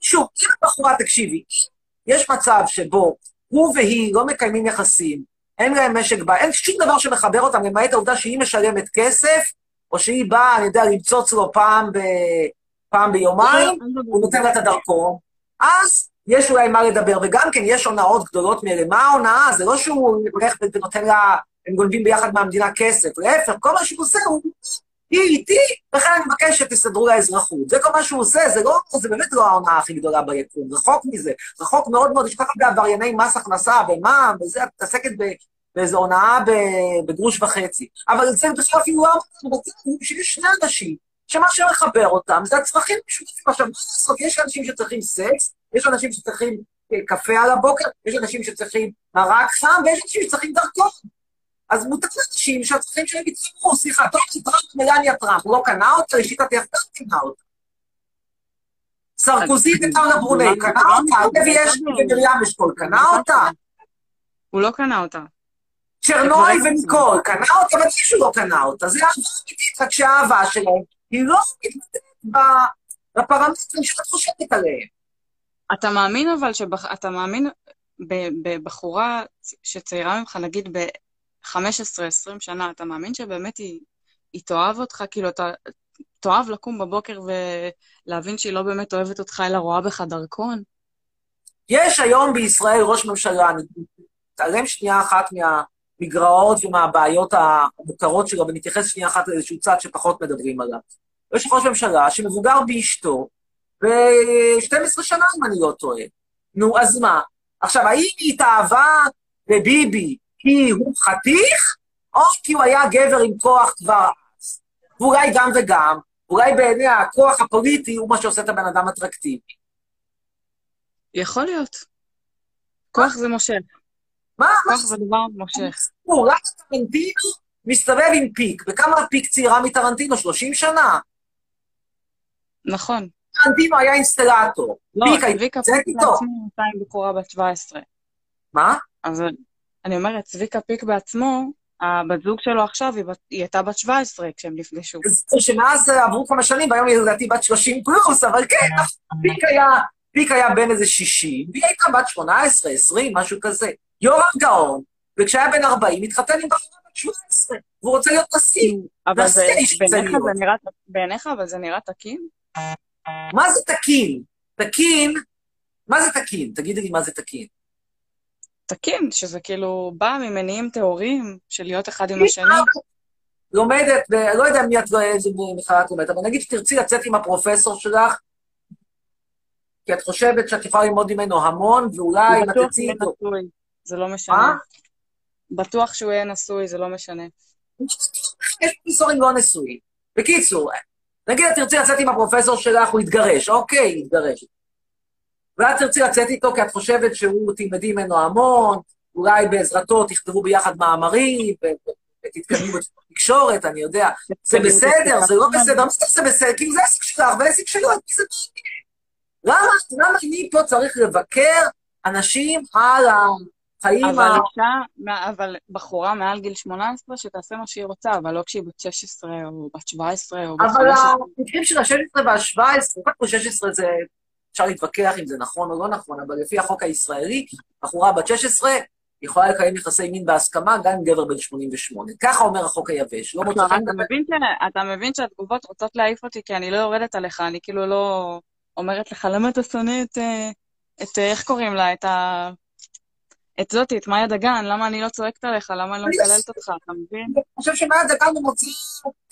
שוב, אם הבחורה, תקשיבי, יש מצב שבו הוא והיא לא מקיימים יחסים, אין להם משק בית, אין שום דבר שמחבר אותם, למעט העובדה שהיא משלמת כסף, או שהיא באה, אני יודע, למצוץ לו פעם, ב... פעם ביומיים, הוא נותן לה את הדרכון, אז יש אולי מה לדבר, וגם כן יש הונאות גדולות מאלה. מה ההונאה? זה לא שהוא הולך ונותן לה, הם גונבים ביחד מהמדינה כסף, להפך, כל מה שהוא עושה הוא, היא איתי, לכן אני מבקש שתסדרו לה אזרחות. זה כל מה שהוא עושה, זה לא, זה באמת לא ההונאה הכי גדולה ביקום, רחוק מזה, רחוק מאוד מאוד, יש כל כך הרבה עברייני מס הכנסה ומע"מ, וזה, את מתעסקת. באיזו הונאה בגרוש וחצי. אבל זה בכלל אפילו לא המצב, שיש שני אנשים שמה שמחבר אותם זה הצרכים המשותפים. עכשיו, מה לעשות? יש אנשים שצריכים סקס, יש אנשים שצריכים אה, קפה על הבוקר, יש אנשים שצריכים מרק חם, ויש אנשים שצריכים דרכון. אז מותר לאנשים שהצרכים שלהם יתחברו, סליחה, טוב, טראמפ, מלניה טראמפ, הוא לא קנה אותה, לשיטתי אף אחד קנה אותה. סרקוזי וקרלה ברונאי, קנה אותה, לוי אשכול ומרים אשכול, קנה אותה. הוא לא קנה אותה. צ'רנוי וניקול, קנה אותה, אבל מישהו לא קנה אותה. זה אהבה אמיתית, רק שהאהבה שלהם היא לא ב- בפרמטרים שאת חושבת עליהם. אתה מאמין אבל. אתה מאמין בבחורה שצעירה ממך, נגיד ב-15-20 שנה, אתה מאמין שבאמת היא, היא תאהב אותך? כאילו, אתה תאהב לקום בבוקר ולהבין שהיא לא באמת אוהבת אותך, אלא רואה בך דרכון? יש היום בישראל ראש ממשלה, אני מתעלם שנייה אחת מהמגרעות ומהבעיות המוכרות שלו, ונתייחס שנייה אחת לאיזשהו צד שפחות מדברים עליו. יש ראש ממשלה שמבוגר באשתו ב-12 שנה, אם אני לא טועה. נו, אז מה? עכשיו, האם היא התאהבה בביבי כי הוא חתיך, או כי הוא היה גבר עם כוח כבר אז? ואולי גם וגם, אולי בעיני הכוח הפוליטי הוא מה שעושה את הבן אדם אטרקטיבי. יכול להיות. כוח זה מושך. מה? כוח זה דבר מושך. סיפור, למה טרנטינו מסתובב עם פיק? וכמה פיק צעירה מטרנטינו? 30 שנה? נכון. טרנטינו היה אינסטלטור. לא, הייתה צביקה יוצאת פיק איתו. בעצמו נמצא עם בחורה בת 17. מה? אז אני אומרת, צביקה פיק בעצמו הבת זוג שלו עכשיו, היא, בת- היא הייתה בת 17 כשהם נפגשו. אז שמאז אה, עברו כמה שנים, והיום היא לדעתי בת 30 פלוס, אבל כן, פיק היה, פיק היה בן איזה 60, והיא הייתה בת 18, 20, משהו כזה. יורם גאון, וכשהיה בן 40, התחתן עם בחורה בת 17, והוא רוצה להיות נשיא. אבל זה, בעיניך. זה נראה, בעיניך אבל זה נראה תקין? מה זה תקין? תקין, מה זה תקין? תגידי לי מה זה תקין. תקין, שזה כאילו בא ממניעים טהורים של להיות אחד עם השני. לומדת, לא יודע מי את איזה מכללה את לומדת, אבל נגיד שתרצי לצאת עם הפרופסור שלך, כי את חושבת שאת יכולה ללמוד ממנו המון, ואולי אם את בטוח תצאי שהוא יהיה איתו... נשוי, זה לא משנה. מה? בטוח שהוא יהיה נשוי, זה לא משנה. יש פרופסורים לא נשואים. בקיצור, נגיד את תרצי לצאת עם הפרופסור שלך, הוא יתגרש, אוקיי, יתגרש. ואת תרצי לצאת איתו כי את חושבת שהוא, תלמדי ממנו המון, אולי בעזרתו תכתבו ביחד מאמרים, ותתקדמו בתקשורת, אני יודע. זה בסדר, זה לא בסדר, מה זה בסדר? כאילו זה עסק שלך ועסק שלו, את מי זה מעניין? למה, למה אני פה צריך לבקר אנשים על החיים אבל ה... אישה, אבל בחורה מעל גיל 18, שתעשה מה שהיא רוצה, אבל לא כשהיא בת 16 או בת 17 או בת אבל 15. המקרים של ה-16 וה-17, קודם כל 16 זה, אפשר להתווכח אם זה נכון או לא נכון, אבל לפי החוק הישראלי, בחורה בת 16 יכולה לקיים יחסי מין בהסכמה גם עם גבר בן 88. ככה אומר החוק היבש. לא מוצא חן אתה מבין ש- אתה מבין שהתגובות רוצות להעיף אותי כי אני לא יורדת עליך, אני כאילו לא אומרת לך, למה אתה שונא את, את, איך קוראים לה, את ה... את זאתי, את מאיה דגן, למה אני לא צועקת עליך, למה אני לא מקללת אותך, אתה מבין? אני חושב שמעט דקה הוא מוציא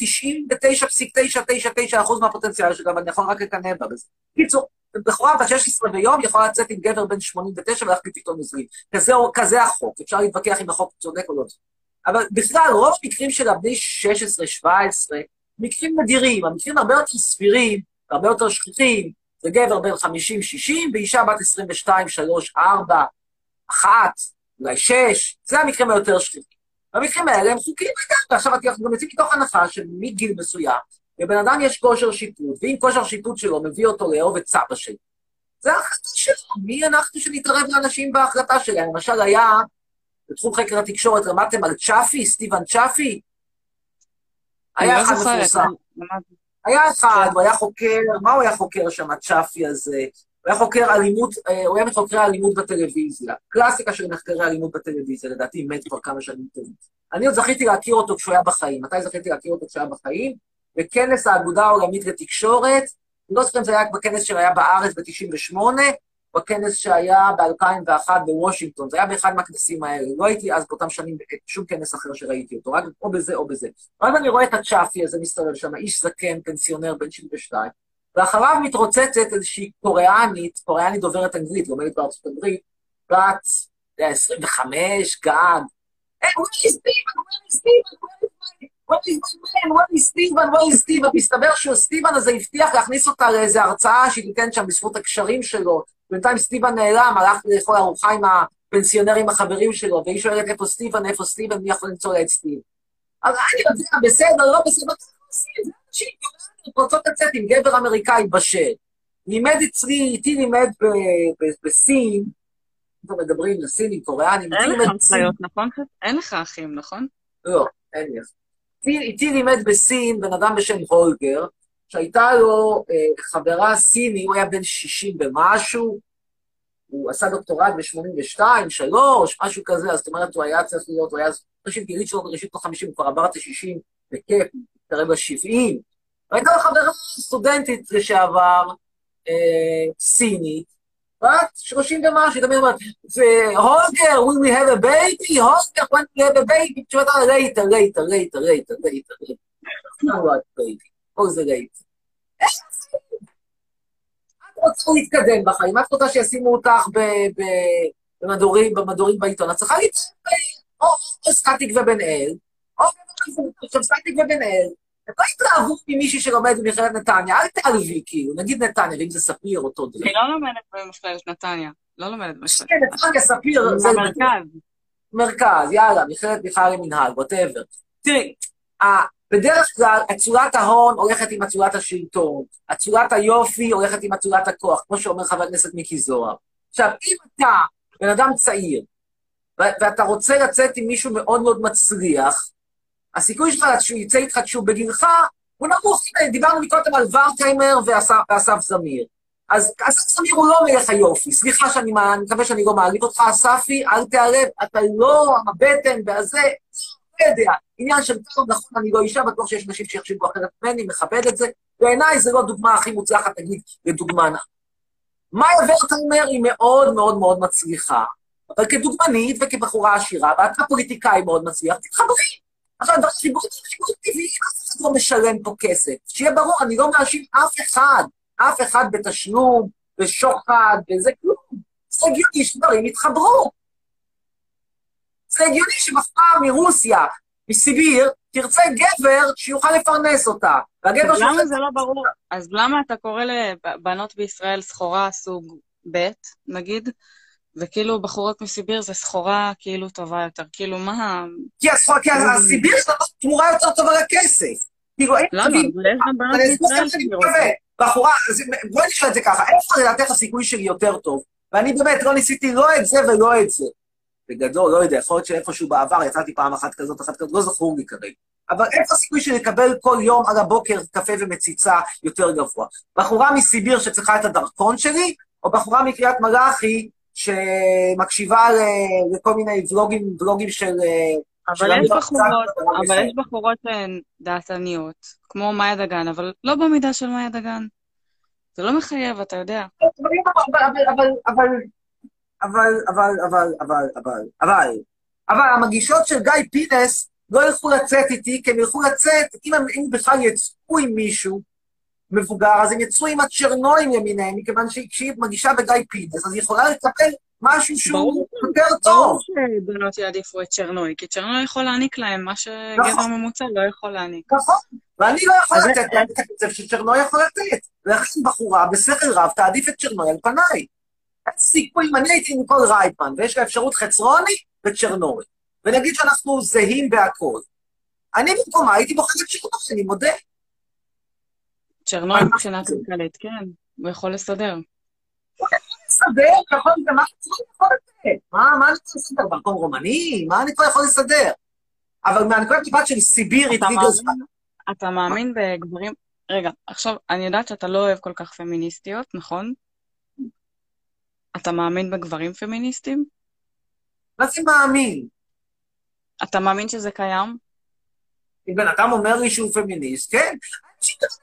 99.999% מהפוטנציאל אבל אני יכול רק לקנא בה בזה. קיצור, בחורה בת 16 ביום יכולה לצאת עם גבר בן 89 ולהחליט איתו נזרים. כזה, כזה החוק, אפשר להתווכח אם החוק צודק או לא צודק. אבל בכלל, רוב המקרים של הבני 16-17, מקרים נדירים, המקרים הרבה יותר סבירים, הרבה יותר שכיחים, זה גבר בן 50-60 ואישה בת 22, 3, 4, 1, אולי 6, זה המקרים היותר שכיחים. במקרים האלה הם חוקיים לגמרי. ועכשיו אנחנו גם יוצאים מתוך הנחה שמגיל מסוים, לבן אדם יש כושר שיפוט, ואם כושר שיפוט שלו מביא אותו לאהוב את סבא שלו, זה ההחלטה שלו. מי אנחנו שנתערב לאנשים בהחלטה שלהם? למשל היה, בתחום חקר התקשורת, למדתם על צ'אפי, סטיבן צ'אפי? היה לא אחד מפורסם. היה אחד, הוא היה חוקר, מה הוא היה חוקר שם, הצ'אפי הזה? הוא היה חוקר אלימות, אה, הוא היה מחוקרי אלימות בטלוויזיה. קלאסיקה של מחקרי אלימות בטלוויזיה, לדעתי מת כבר כמה שנים טובים. אני עוד זכיתי להכיר אותו כשהוא היה בחיים. מתי זכיתי להכיר אותו כשהוא היה בחיים? בכנס האגודה העולמית לתקשורת. אני לא זוכר אם זה היה בכנס שהיה בארץ ב-98, או בכנס שהיה ב-2001 בוושינגטון. זה היה באחד מהכנסים האלה. לא הייתי אז באותם שנים בשום כנס אחר שראיתי אותו, רק או בזה או בזה. ואז אני רואה את הצ'אפי הזה מסתובב שם, איש זקן, פנסיונר, בן 72, ואחריו מתרוצצת איזושהי קוריאנית, קוריאנית דוברת אנגלית, לומדת בארצות הברית, בת אתה יודע, 25, גג. היי, where is Steven? where is Steven? where is my man? where is Steven? where is Steven? מסתבר שסטיבן הזה הבטיח להכניס אותה לאיזו הרצאה שהיא תיתן שם בזכות הקשרים שלו. בינתיים סטיבן נעלם, הלך לאכול ארוחה עם הפנסיונרים החברים שלו, והיא שואלת איפה סטיבן, איפה סטיבן, מי יכול למצוא לה את סטיבן? אז אני יודע, בסדר, לא בסדר, צריך לעשות, זה אנשים רוצות לצאת עם גבר אמריקאי בשל. לימד אצלי, איתי לימד בסין, אנחנו מדברים לסינים, קוריאנים, אין לך אחיות, נכון? אין לך אחים, נכון? לא, אין לי. איתי- איתי לימד בסין בן אדם בשם הולגר, שהייתה לו אה, חברה סיני, הוא היה בן 60 ומשהו, הוא עשה דוקטורט ב-82, 3, משהו כזה, אז זאת אומרת, הוא היה צריך להיות, הוא היה ראשית גילית שלו בראשית ה-50, הוא כבר עבר את ה-60 בכיף, מתקרב ל-70. והייתה לו חברה סטודנטית לשעבר, אה, סינית, בת 30 ומשהו, תמיד אומרת, והולגר, will we have a baby? הולגר, when we have a baby? אותה, later, later, later, later, later, later. baby, כל זה later. את רוצה להתקדם בחיים, את רוצה שישימו אותך במדורים, במדורים בעיתון, את צריכה להתקדם או סטטיק ובן אל, או סטטיק ובן אל. את לא התלהבות ממישהי שלומד במכללת נתניה, אל תעלבי, כאילו, נגיד נתניה, ואם זה ספיר, אותו דבר. אני לא לומדת במכללת נתניה. לא לומדת במכללת כן, נתניה, ספיר, זה במרכז. מרכז, יאללה, מכללת בכלל למנהל, ווטאבר. תראי, בדרך כלל אצולת ההון הולכת עם אצולת השלטון, אצולת היופי הולכת עם אצולת הכוח, כמו שאומר חבר הכנסת מיקי זוהר. עכשיו, אם אתה בן אדם צעיר, ואתה רוצה לצאת עם מישהו מאוד מאוד מצליח, הסיכוי שלך שהוא יצא איתך כשהוא בגילך, הוא נמוך. דיברנו מקודם על ורטהיימר ואסף זמיר. אז אסף זמיר הוא לא מלך היופי. סליחה שאני אני מקווה שאני לא מעליב אותך, אספי, אל תיעלב, אתה לא הבטן והזה, לא יודע. עניין של טוב, נכון, אני לא אישה, בטוח שיש נשים שיחשבו אחרת ממני, מכבד את זה. בעיניי זו לא הדוגמה הכי מוצלחת, נגיד, לדוגמה נא. מאיה ורטהיימר היא מאוד מאוד מאוד מצליחה, אבל כדוגמנית וכבחורה עשירה, ואתה פוליטיקאי מאוד מצליח, תתחברי. עכשיו, חיבורים חיבורים טבעיים, אף אחד לא משלם פה כסף. שיהיה ברור, אני לא מאשים אף אחד, אף אחד בתשלום, בשוחד, וזה כלום. זה הגיוני שדברים יתחברו. זה הגיוני שבחורה מרוסיה, מסיביר, תרצה גבר שיוכל לפרנס אותה. והגבר אז למה זה לא ברור? אז למה אתה קורא לבנות בישראל סחורה סוג ב', נגיד, וכאילו בחורות מסיביר זה סחורה כאילו טובה יותר? כאילו, מה... כי הסחורה, כי הסיביר שלנו תמורה יותר טובה לכסף. כאילו, אין למה? אבל יש גם בנות בישראל. בחורה, בואי נשאל את זה ככה, איפה לדעתך הסיכוי שלי יותר טוב? ואני באמת לא ניסיתי לא את זה ולא את זה. בגדול, לא יודע, יכול להיות שאיפשהו בעבר יצאתי פעם אחת כזאת, אחת כזאת, לא זכור לי כרגע. אבל איפה הסיכוי שלי לקבל כל יום על הבוקר קפה ומציצה יותר גבוה? בחורה מסיביר שצריכה את הדרכון שלי, או בחורה מקריית מלאכי שמקשיבה לכל מיני ולוגים, ולוגים של... אה, אבל יש בחורות, אבל. יש בחורות שהן דעתניות, כמו מאיה דגן, אבל לא במידה של מאיה דגן. זה לא מחייב, אתה יודע. אבל, אבל, אבל, אבל, אבל, אבל, אבל, אבל, אבל, המגישות של גיא פינס לא ילכו לצאת איתי, כי הם ילכו לצאת, אם הם בכלל יצאו עם מישהו מבוגר, אז הם יצאו עם הצ'רנואים למיניהם, מכיוון שכשהיא מגישה בגיא פינס, אז היא יכולה לקבל משהו שהוא ברור. יותר טוב. ברור שבנות יעדיפו את צ'רנוי, כי צ'רנוי יכול להעניק להם מה שגבר נכון. ממוצע לא יכול להעניק. נכון, ואני לא יכול לתת להם את הקצב שצ'רנוי יכול לתת. ולכן בחורה בשכל רב תעדיף את צ'רנוי על פניי. אין סיכוי, אם אני הייתי ניקול רייטמן, ויש לה אפשרות חצרוני וצ'רנוי, ונגיד שאנחנו זהים בהכל, אני במקומה הייתי בוחר את צ'רנוי, אני מודה. צ'רנוי מה- מבחינה כלכלית, כן, הוא יכול לסדר. לסדר, יכול להיות, מה חצרוני יכול לתת? מה מה אני יכול לסדר? במקום רומני? מה אני כבר יכול לסדר? אבל מהנקודת מבט של סיבירית, ליגה זמן, אתה מאמין בגברים... רגע, עכשיו, אני יודעת שאתה לא אוהב כל כך פמיניסטיות, נכון? אתה מאמין בגברים פמיניסטים? מה זה מאמין? אתה מאמין שזה קיים? אם בן אדם אומר לי שהוא פמיניסט, כן,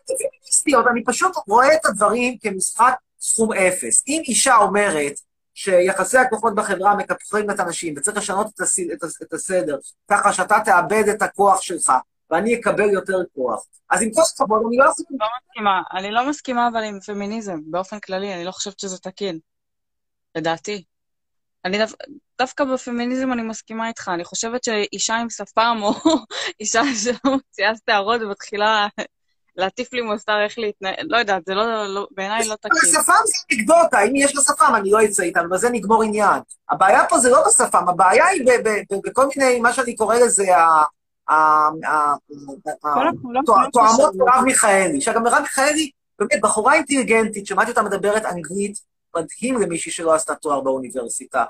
פמיניסטיות, אני פשוט רואה את הדברים כמשחק סכום אפס. אם אישה אומרת שיחסי הכוחות בחברה מקפחים את הנשים וצריך לשנות את, הס... את. את הסדר, ככה שאתה תאבד את הכוח שלך ואני אקבל יותר כוח, אז עם כל הכבוד אני לא. לא מסכימה. אני לא מסכימה אבל עם פמיניזם, באופן כללי, אני לא חושבת שזה תקין. לדעתי. אני דו... דווקא בפמיניזם אני מסכימה איתך. אני חושבת שאישה עם שפם, או אישה שמוציאה שערות ומתחילה להטיף לי מוסר איך להתנהל, לא יודעת, זה לא, לא בעיניי לא תקין. שפם זה אנקדוטה, אם יש לה שפם אני לא אצא איתנו, בזה נגמור עניין. הבעיה פה זה לא בשפם, הבעיה היא בכל מיני, מה שאני קורא לזה, ה- ה- ה- כל הכבוד, תוא- תואמות קשור. מרב מיכאלי. עכשיו, גם מרב מיכאלי, באמת, בחורה אינטליגנטית, שמעתי אותה מדברת אנגלית, מדהים למישהי שלא עשתה תואר באוניברסיטה.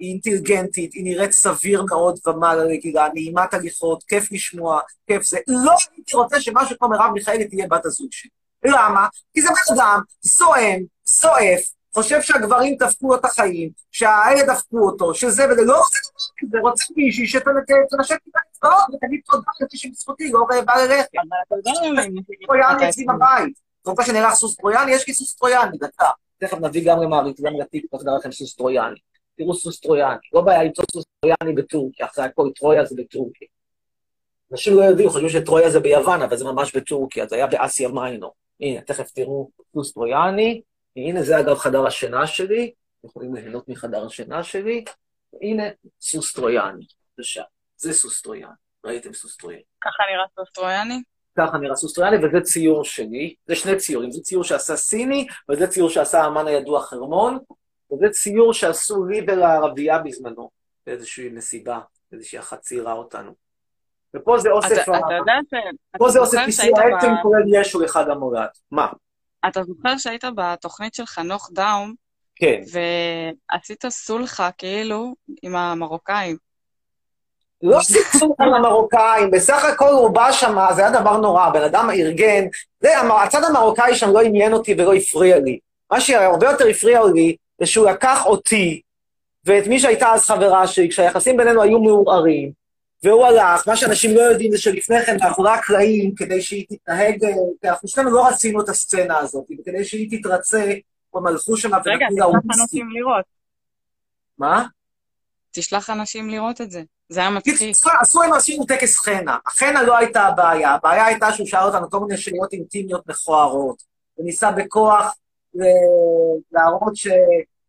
היא אינטליגנטית, היא נראית סביר מאוד ומעלה לגילה, נעימת הליכות, כיף לשמוע, כיף זה. לא הייתי רוצה שמשהו כמו מרב מיכאלי תהיה בת הזוג שלי. למה? כי זה בן אדם סואן, סועף, חושב שהגברים דפקו לו את החיים, שהאלה דפקו אותו, שזה וזה, לא רוצה דבר כזה, רוצה מישהי שתנשק את האצבעות ותגיד תודה למי שבזכותי לא בא ללחם. אבל אתה יודע למה טרויאני אצלי. בבית. רוצה שנערך סוס טרויאני? יש לי סוס טרויאני, דקה. תכף נביא גם למעריך, גם לטיקטוק, נראה לכם סוס טרויאני. תראו סוס טרויאני. לא בעיה למצוא סוס טרויאני בטורקיה, אחרי הכל טרויה זה בטורקיה. אנשים לא יודעים, חושבים שטרויה זה ביוון, אבל זה ממש בטורקיה, זה היה באסיה מיינור. הנה, תכף תראו סוס טרויאני. הנה, זה אגב חדר השינה שלי. יכולים ליהנות מחדר השינה שלי. הנה, סוס טרויאני. בבקשה. זה סוס טרויאני. ראיתם סוס טרויאני. ככה נראה סוס טרויאני? ככה נראה סוס טרויאני, וזה ציור שלי. זה שני ציורים, זה ציור שעשה סיני, וזה ציור שעשה האמן הידוע חרמון, וזה ציור שעשו לי ולערבייה בזמנו, באיזושהי נסיבה, איזושהי אחת ציירה אותנו. ופה זה אתה אוסף, אתה יודע ש... פה אתה זה אוסף כיסוי ב- כולל ישו לחג המולד. מה? אתה זוכר שהיית בתוכנית של חנוך דאום, כן. ועשית סולחה כאילו עם המרוקאים. לא סיפסו על המרוקאים, בסך הכל הוא בא שם, זה היה דבר נורא, בן אדם ארגן, זה, הצד המרוקאי שם לא עניין אותי ולא הפריע לי. מה שהרבה יותר הפריע לי, זה שהוא לקח אותי, ואת מי שהייתה אז חברה שלי, כשהיחסים בינינו היו מעורערים, והוא הלך, מה שאנשים לא יודעים זה שלפני כן, מאחורי הקלעים, כדי שהיא תתנהג, אה, אנחנו שנינו לא רצינו את הסצנה הזאת, וכדי שהיא תתרצה, הם הלכו שם רגע, ונתנו לה תשלח וויסקי. אנשים לראות. מה? תשלח אנשים לראות את זה. זה היה מצחיק. עשו- הם עשינו טקס חנה. החנה לא הייתה הבעיה, הבעיה הייתה שהוא שאל אותנו כל מיני שאלות אינטימיות מכוערות. הוא ניסה בכוח ל- להראות ש...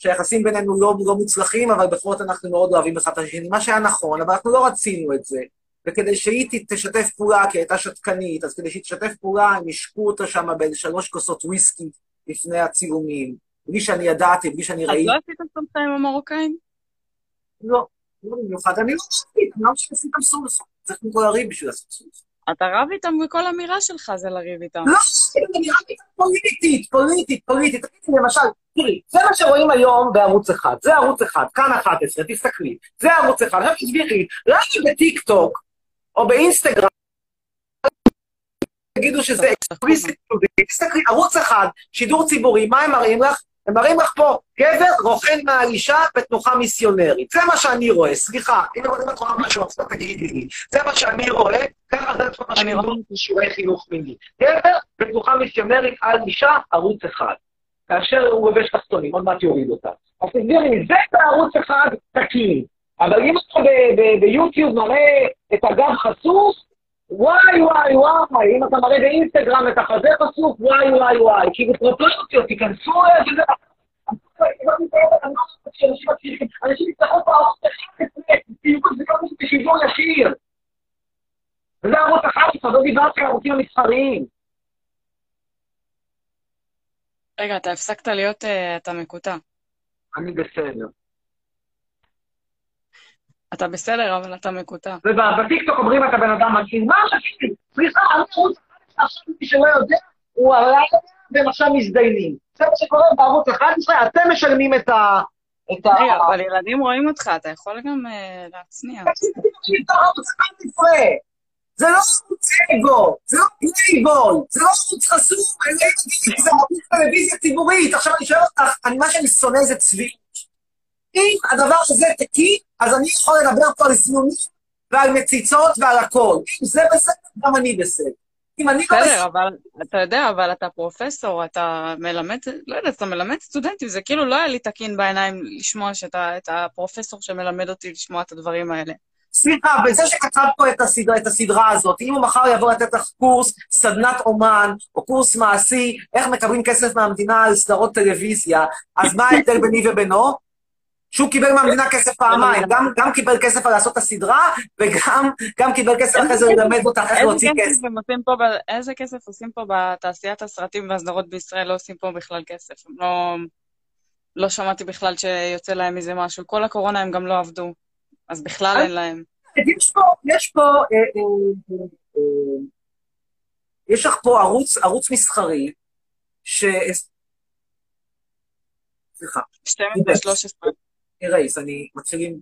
שהיחסים בינינו לא, לא מוצלחים, אבל בכל זאת אנחנו מאוד אוהבים אחד את השני, מה שהיה נכון, אבל אנחנו לא רצינו את זה. וכדי שהיא תשתף פעולה, כי היא הייתה שתקנית, אז כדי שהיא תשתף פעולה, הם השקו אותה שם באיזה שלוש כוסות וויסקי לפני הצילומים, בלי שאני ידעתי, בלי שאני אז ראיתי. לא עשית סולחה עם המרוקאים? לא, לא במיוחד. אני לא אני לא חושבת שעשיתם סולחה. צריך מכל לריב בשביל לעשות סולחה. אתה רב איתם וכל אמירה שלך זה לריב איתם. לא, זה נראה לי פוליטית, פוליטית, פוליטית. למשל, תראי, זה מה שרואים היום בערוץ אחד. זה ערוץ אחד, כאן 11, תסתכלי. זה ערוץ אחד. עכשיו תסבירי, למה בטיקטוק או באינסטגרם תגידו שזה אקסקלוסיבי, תסתכלי, ערוץ אחד, שידור ציבורי, מה הם מראים לך? הם מראים לך פה גבר רוכן מהאישה בתנוחה מיסיונרית. זה מה שאני רואה, סליחה, אם את רואה משהו, אז תגידי לי. זה מה שאני רואה, ככה זה מה שאני רואה בשיעורי חינוך מיני. גבר בתנוחה מיסיונרית על אישה, ערוץ אחד. כאשר הוא לובש תחתונים, עוד מעט יוריד אותה. אז תסבירי לי, זה בערוץ אחד תקין. אבל אם אתה ביוטיוב מראה את הגב חשוף, וואי וואי וואי, אם אתה מראה באינסטגרם את החזה חשוף, וואי וואי וואי, כאילו פרופורציות, תיכנסו לזה. אנשים יצטרכו פה ערוץ אחד, זה מיני בשידור ישיר. וזה ערוץ אחד, לא דיברתי על הערוצים המסחריים. רגע, אתה הפסקת להיות, אה, אתה מקוטע. אני בסדר. אתה בסדר, אבל אתה מקוטע. ובטיקטוק אומרים אתה בן אדם מגעיל, מה עשיתי? סליחה, אני ערוץ אחד, עכשיו מי שלא יודע, הוא עלה והם עכשיו מזדיינים. זה מה שקורה בערוץ 11, אתם משלמים את ה... את ה... אבל ילדים רואים אותך, אתה יכול גם אה, להצניע. את הערוץ 11. זה לא ערוץ אגו, זה לא פלייבוי, זה לא ערוץ חסום, לא זה ערוץ טלוויזיה ציבורית. עכשיו אני שואל אותך, מה שאני שונא זה צביעות. אם הדבר הזה תקין, אז אני יכול לדבר פה על זיונים ועל מציצות ועל הכל. אם זה בסדר, גם אני בסדר. אם אני לא בסדר, בסדר, אבל אתה יודע, אבל אתה פרופסור, אתה מלמד, לא יודעת, אתה מלמד סטודנטים, זה כאילו לא היה לי תקין בעיניים לשמוע שאתה, את הפרופסור שמלמד אותי לשמוע את הדברים האלה. סליחה, וזה שכתב פה את הסדרה, את הסדרה הזאת, אם הוא מחר יבוא לתת לך קורס סדנת אומן, או קורס מעשי, איך מקבלים כסף מהמדינה על סדרות טלוויזיה, אז מה ההבדל ביני ובינו? שהוא קיבל מהמדינה כסף פעמיים, גם, גם קיבל כסף על לעשות את הסדרה, וגם גם קיבל כסף אחרי זה ללמד אותך איך להוציא כסף. כסף ב- איזה כסף עושים פה בתעשיית הסרטים והסדרות בישראל? לא עושים פה בכלל כסף. לא, לא שמעתי בכלל שיוצא להם מזה משהו. כל הקורונה הם גם לא עבדו, אז בכלל אין להם. יש פה, יש פה, אה, אה, אה, יש לך פה ערוץ, ערוץ מסחרי, ש... סליחה, 12, 13. רייס, אני מתחילים,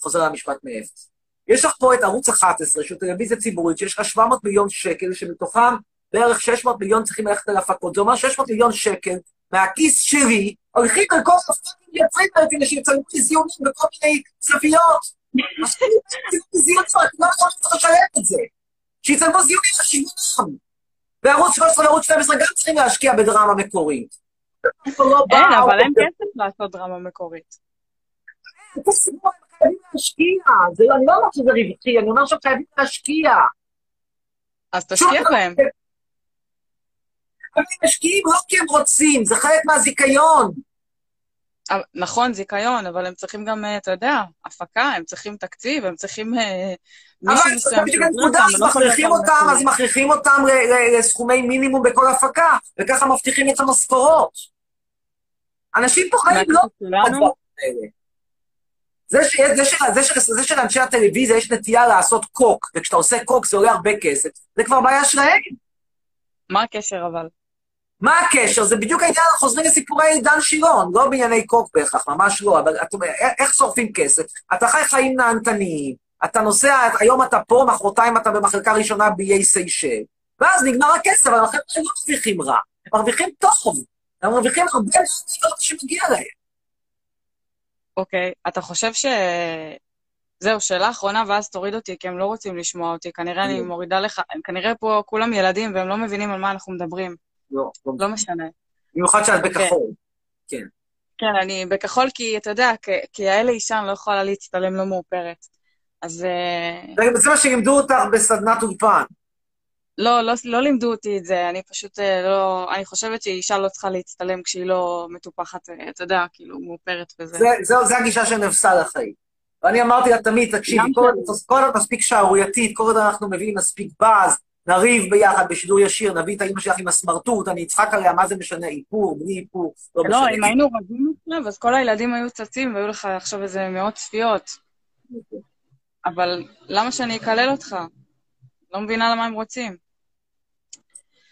חוזר למשפט מאפס. יש לך פה את ערוץ 11, שהוא טלוויזיה ציבורית, שיש לך 700 מיליון שקל, שמתוכם בערך 600 מיליון צריכים ללכת על הפקות. זה אומר 600 מיליון שקל מהכיס שלי, הולכים על כל הפאקינג יוצרים האלה כדי שיצלמו לי זיונים בכל מיני צפיות. זיונים, אני לא יכול צריך לשלם את זה. שיצלמו זיונים לחשבונם. וערוץ 13 וערוץ 12 גם צריכים להשקיע בדרמה מקורית. לא אין, אבל אין כסף לעשות דרמה מקורית. הם חייבים להשקיע. לא, אני לא אומר שזה רווחי, אני אומר שהם חייבים להשקיע. אז תשקיע בהם. הם משקיעים לא כי הם רוצים, זה חלק מהזיכיון. אבל- נכון, זיכיון, אבל הם צריכים גם, אה, אתה יודע, הפקה, הם צריכים תקציב, הם צריכים אה, מישהו אבל מסוים בדיוק שיוביל הנקודה, אותם, אז הם לא יכולים מכריחים אותם. אז מכריחים אותם לסכומי מינימום בכל הפקה, וככה מבטיחים את המשכורות. אנשים פה חיים לא. זה, ש, זה, זה שלאנשי הטלוויזיה יש נטייה לעשות קוק, וכשאתה עושה קוק זה עולה הרבה כסף, זה כבר בעיה שלהם. מה הקשר אבל? מה הקשר? זה בדיוק העניין, חוזרים לסיפורי דן שילון, לא בענייני קוק בהכרח, ממש לא, אבל את איך שורפים כסף? אתה חי חיים נהנתניים, אתה נוסע, היום אתה פה, מחרתיים אתה במחלקה ראשונה באיי סיישל, ואז נגמר הכסף, אבל החבר'ה לא מרוויחים רע, הם מרוויחים טוב, הם מרוויחים הרבה מאוד שמגיע להם. אוקיי, אתה חושב ש... זהו, שאלה אחרונה, ואז תוריד אותי, כי הם לא רוצים לשמוע אותי. כנראה אני מורידה לך, כנראה פה כולם ילדים והם לא מבינים על מה אנחנו מדברים. לא, לא. לא משנה. במיוחד שאת בכחול. כן, אני בכחול כי, אתה יודע, כ- כיעל אישן לא יכולה להצטלם לא מאופרת. אז אה, זה מה שלימדו אותך בסדנת אולפן. לא, לא, לא לימדו אותי את זה, אני פשוט אה, לא... אני חושבת שאישה לא צריכה להצטלם כשהיא לא מטופחת, אה, אתה יודע, כאילו, מאופרת וזה. זה, זה, זה הגישה של נפסל לחיים. ואני אמרתי לה תמיד, תקשיבי, כל עוד כל עוד מספיק שערורייתית, כל עוד אנחנו מביאים מספיק באז, נריב ביחד בשידור ישיר, נביא את האימא שלך עם הסמרטוט, אני אצחק עליה, מה זה משנה, איפור, בלי איפור, לא לא, משנה. אם היינו רבים עכשיו, אז כל הילדים היו צצים והיו לך עכשיו איזה מאות צפיות. אבל למה שאני אקלל אותך? לא מבינה למה הם רוצים.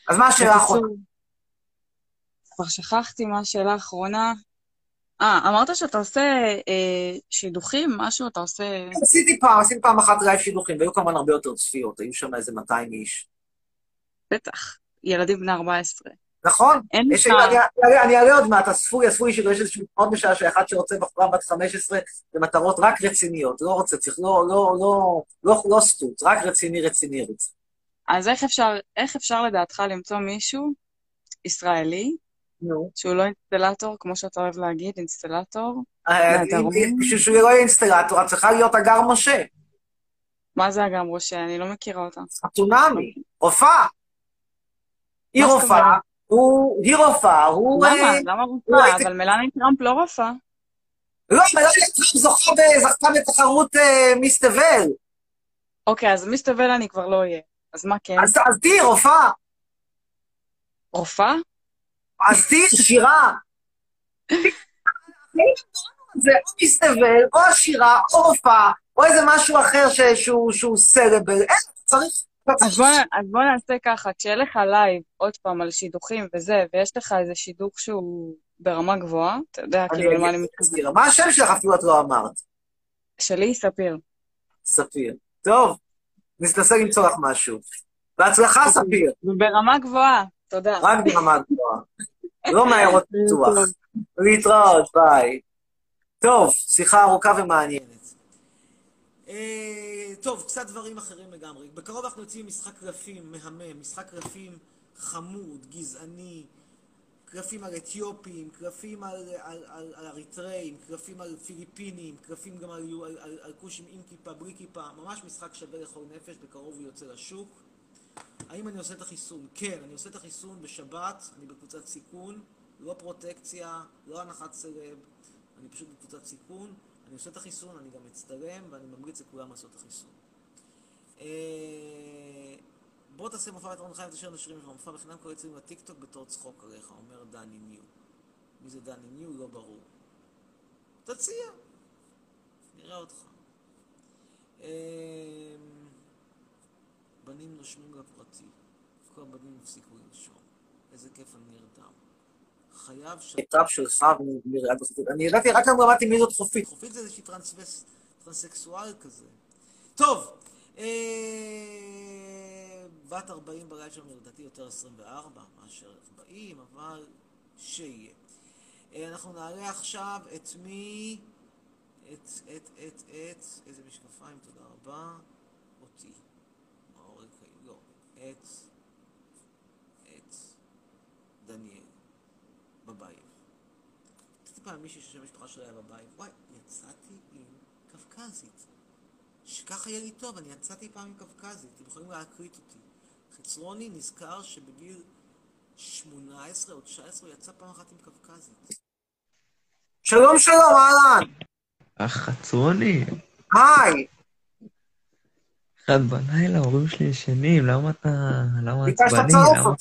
אז מה השאלה האחרונה? כבר שכחתי מה השאלה האחרונה. אה, אמרת שאתה עושה אה, שידוכים, משהו? אתה עושה... עשיתי פעם, עשיתי פעם אחת לייב שידוכים, והיו כמובן הרבה יותר צפיות, היו שם איזה 200 איש. בטח, ילדים בני 14. נכון? אין יש, לך... אני, אני, אני אעלה עוד מעט, אספו אספו לי שידור, יש איזשהו מאוד משעשע, אחד שרוצה בחורה בת 15 למטרות רק רציניות, לא רוצה, צריך, לא, לא, לא, לא, לא סטוט, רק רציני, רציני, רציני. אז איך אפשר, איך אפשר לדעתך למצוא מישהו ישראלי, נו. שהוא לא אינסטלטור, כמו שאתה אוהב להגיד, אינסטלטור? בשביל שהוא לא יהיה אינסטלטור, את צריכה להיות אגר משה, מה זה אגם ראשה? אני לא מכירה אותה. חתונמי, רופאה. היא רופאה? הוא, היא רופאה, הוא... למה? אה, למה רופאה? אבל מלאני טראמפ לא רופאה. לא, מלאני טראמפ זוכה ב- זכתה בתחרות אה, מיס תבל. אוקיי, אז מיס תבל אני כבר לא אהיה. אז מה כן? אז תהיי רופאה, רופאה? תהיי עשירה. זה או מיס תבל, או עשירה, או רופאה, או איזה משהו אחר שהוא- סלב. אין, צריך... אז בוא, אז בוא נעשה ככה, כשיהיה לך לייב, עוד פעם, על שידוכים וזה, ויש לך איזה שידוך שהוא ברמה גבוהה, אתה יודע, אני כאילו, למה אני מתכוונת? מה השם שלך אפילו את לא אמרת? שלי, ספיר. ספיר. טוב, ננסה למצוא לך משהו. בהצלחה, ספיר. ברמה גבוהה, תודה. רק ברמה גבוהה. לא מעיירות פיתוח. להתראות, ביי. טוב, שיחה ארוכה ומעניינת. אה, טוב, קצת דברים אחרים לגמרי. בקרוב אנחנו יוצאים משחק קלפים מהמם, משחק קלפים חמוד, גזעני, קלפים על אתיופים, קלפים על, על, על, על אריתראים, קלפים על פיליפינים, קלפים גם על, על, על, על כושים עם כיפה, בלי כיפה, ממש משחק שווה לכל נפש, בקרוב הוא יוצא לשוק. האם אני עושה את החיסון? כן, אני עושה את החיסון בשבת, אני בקבוצת סיכון, לא פרוטקציה, לא הנחת סלב, אני פשוט בקבוצת סיכון, אני עושה את החיסון, אני גם מצטלם, ואני ממליץ לכולם לעשות את החיסון. אה, בוא תעשה מופע לתרון חיים, תשאיר לשירים שלך, מופע בחינם קורא אצלנו לטיקטוק בתור צחוק עליך, אומר דני ניו. מי זה דני ניו? לא ברור. תציע, נראה אותך. בנים נושמים לפרטי, כל הבנים הפסיקו לנשום. איזה כיף אני נרדם. חייב ש... טראפ שלך, ונראה בחופית. אני ידעתי, רק היום למדתי מי זאת חופית. חופית זה איזושהי. טרנסקסואל כזה. טוב, אה... בת 40 בלילה שלנו, לדעתי יותר 24 מאשר 40, אבל שיהיה. אה, אנחנו נעלה עכשיו את מי... את, את, את, את, איזה משקפיים, תודה רבה. את, את, דניאל. בבית. רציתי פעם מישהי ששם המשפחה שלה היה בבית. וואי, יצאתי עם קווקזית. שככה יהיה לי טוב, אני יצאתי פעם עם קווקזית. אתם יכולים להקליט אותי. חצרוני נזכר שבגיל 18 או 19 הוא יצא פעם אחת עם קווקזית. שלום, שלום, אהלן. החצרוני, היי. אחד בלילה, ההורים שלי ישנים, למה אתה... למה עצבני? למה.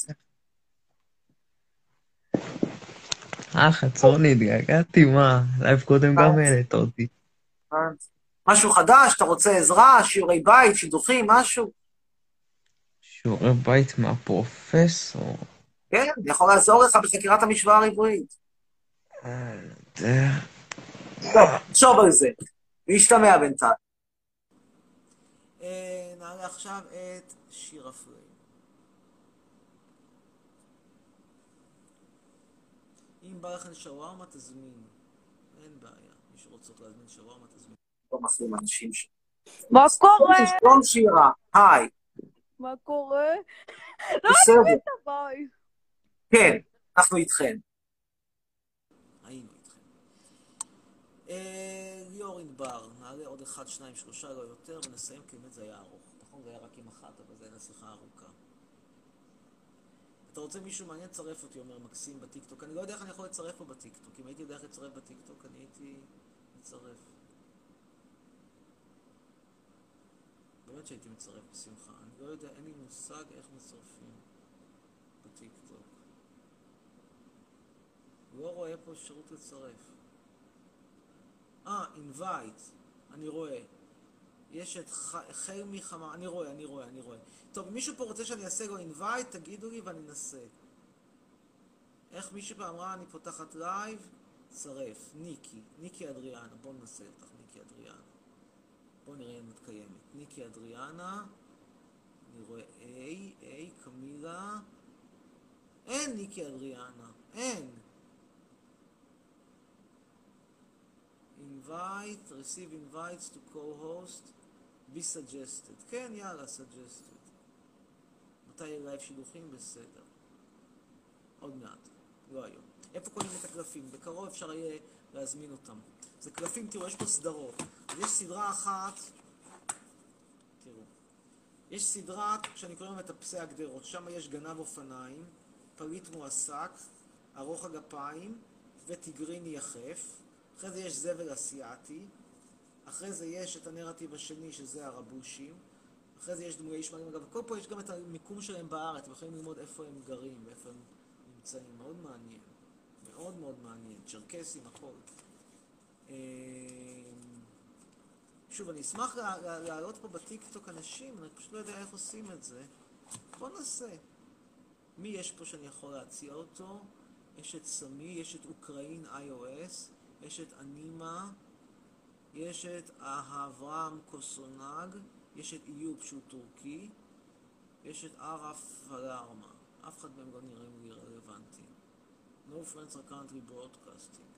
אה, חצרוני, התגעגעתי, מה? לייב קודם גם אה. העלית אותי. משהו חדש, אתה רוצה עזרה, שיעורי בית, שידוכים, משהו? שיעורי בית מהפרופסור. כן, אני יכול לעזור לך בחקירת המשוואה הריבועית. אה, יותר. טוב, תחשוב על זה. להשתמע בינתיים. אה, נעלה עכשיו את שירה פריי. אם בא לכם שווארמה, תזמינו. אין בעיה. מי שרוצות להזמין שווארמה, תזמינו. לא מפריעים אנשים ש... מה קורה? שלום שירה, היי, מה קורה? בסדר. ביי. כן, אנחנו איתכן. היינו איתכם. אה, ליאור ענבר, עוד אחד, שניים, שלושה, לא יותר, ונסיים, כי באמת זה היה ארוך. נכון, זה היה רק עם אחת, אבל זה היה שיחה ארוכה. אתה רוצה מישהו מעניין? צרף אותי, אומר מקסים בטיקטוק. אני לא יודע איך אני יכול לצרף פה בטיקטוק. אם הייתי יודע איך לצרף בטיקטוק, אני הייתי מצרף. באמת שהייתי מצרף בשמחה. אני לא יודע, אין לי מושג איך מצרפים בטיקטוק. לא רואה פה אפשרות לצרף. אה, invite, אני רואה. יש את ח- חרמי חמה, אני רואה, אני רואה, אני רואה. טוב, אם מישהו פה רוצה שאני אעשה לו invite, תגידו לי ואני אנסה. איך מישהו פה אמרה, אני פותחת לייב? צרף. ניקי, ניקי אדריאנה. בואו ננסה אותך, ניקי אדריאנה. בואו נראה אם את קיימת. ניקי אדריאנה. אני רואה A, A, קמילה. אין ניקי אדריאנה. אין. Invite, receive invites to co-host, be suggested. כן, יאללה, suggested. מתי לייב שידוכים? בסדר. עוד מעט, לא היום. איפה קונים את הקלפים? בקרוב אפשר יהיה להזמין אותם. זה קלפים, תראו, יש פה סדרות. יש סדרה אחת, תראו, יש סדרה שאני קורא מטפסי הגדרות, שם יש גנב אופניים, פליט מועסק, ארוך הגפיים וטיגריני יחף. אחרי זה יש זבל אסיאתי, אחרי זה יש את הנרטיב השני שזה הרבושים, אחרי זה יש דמויי שמרים, אגב, כל פה יש גם את המיקום שלהם בארץ, אתם יכולים ללמוד איפה הם גרים ואיפה הם נמצאים, מאוד מעניין, מאוד מאוד מעניין, צ'רקסים, הכל. אה, שוב, אני אשמח לה- לה- להעלות פה בטיקטוק אנשים, אני פשוט לא יודע איך עושים את זה. בוא נעשה. מי יש פה שאני יכול להציע אותו? יש את סמי, יש את אוקראין iOS, יש את אנימה, יש את אברהם קוסונג, יש את איוב שהוא טורקי, יש את ערף פלארמה. אף אחד מהם לא נראים לי רלוונטי. No friends are currently broadcasting.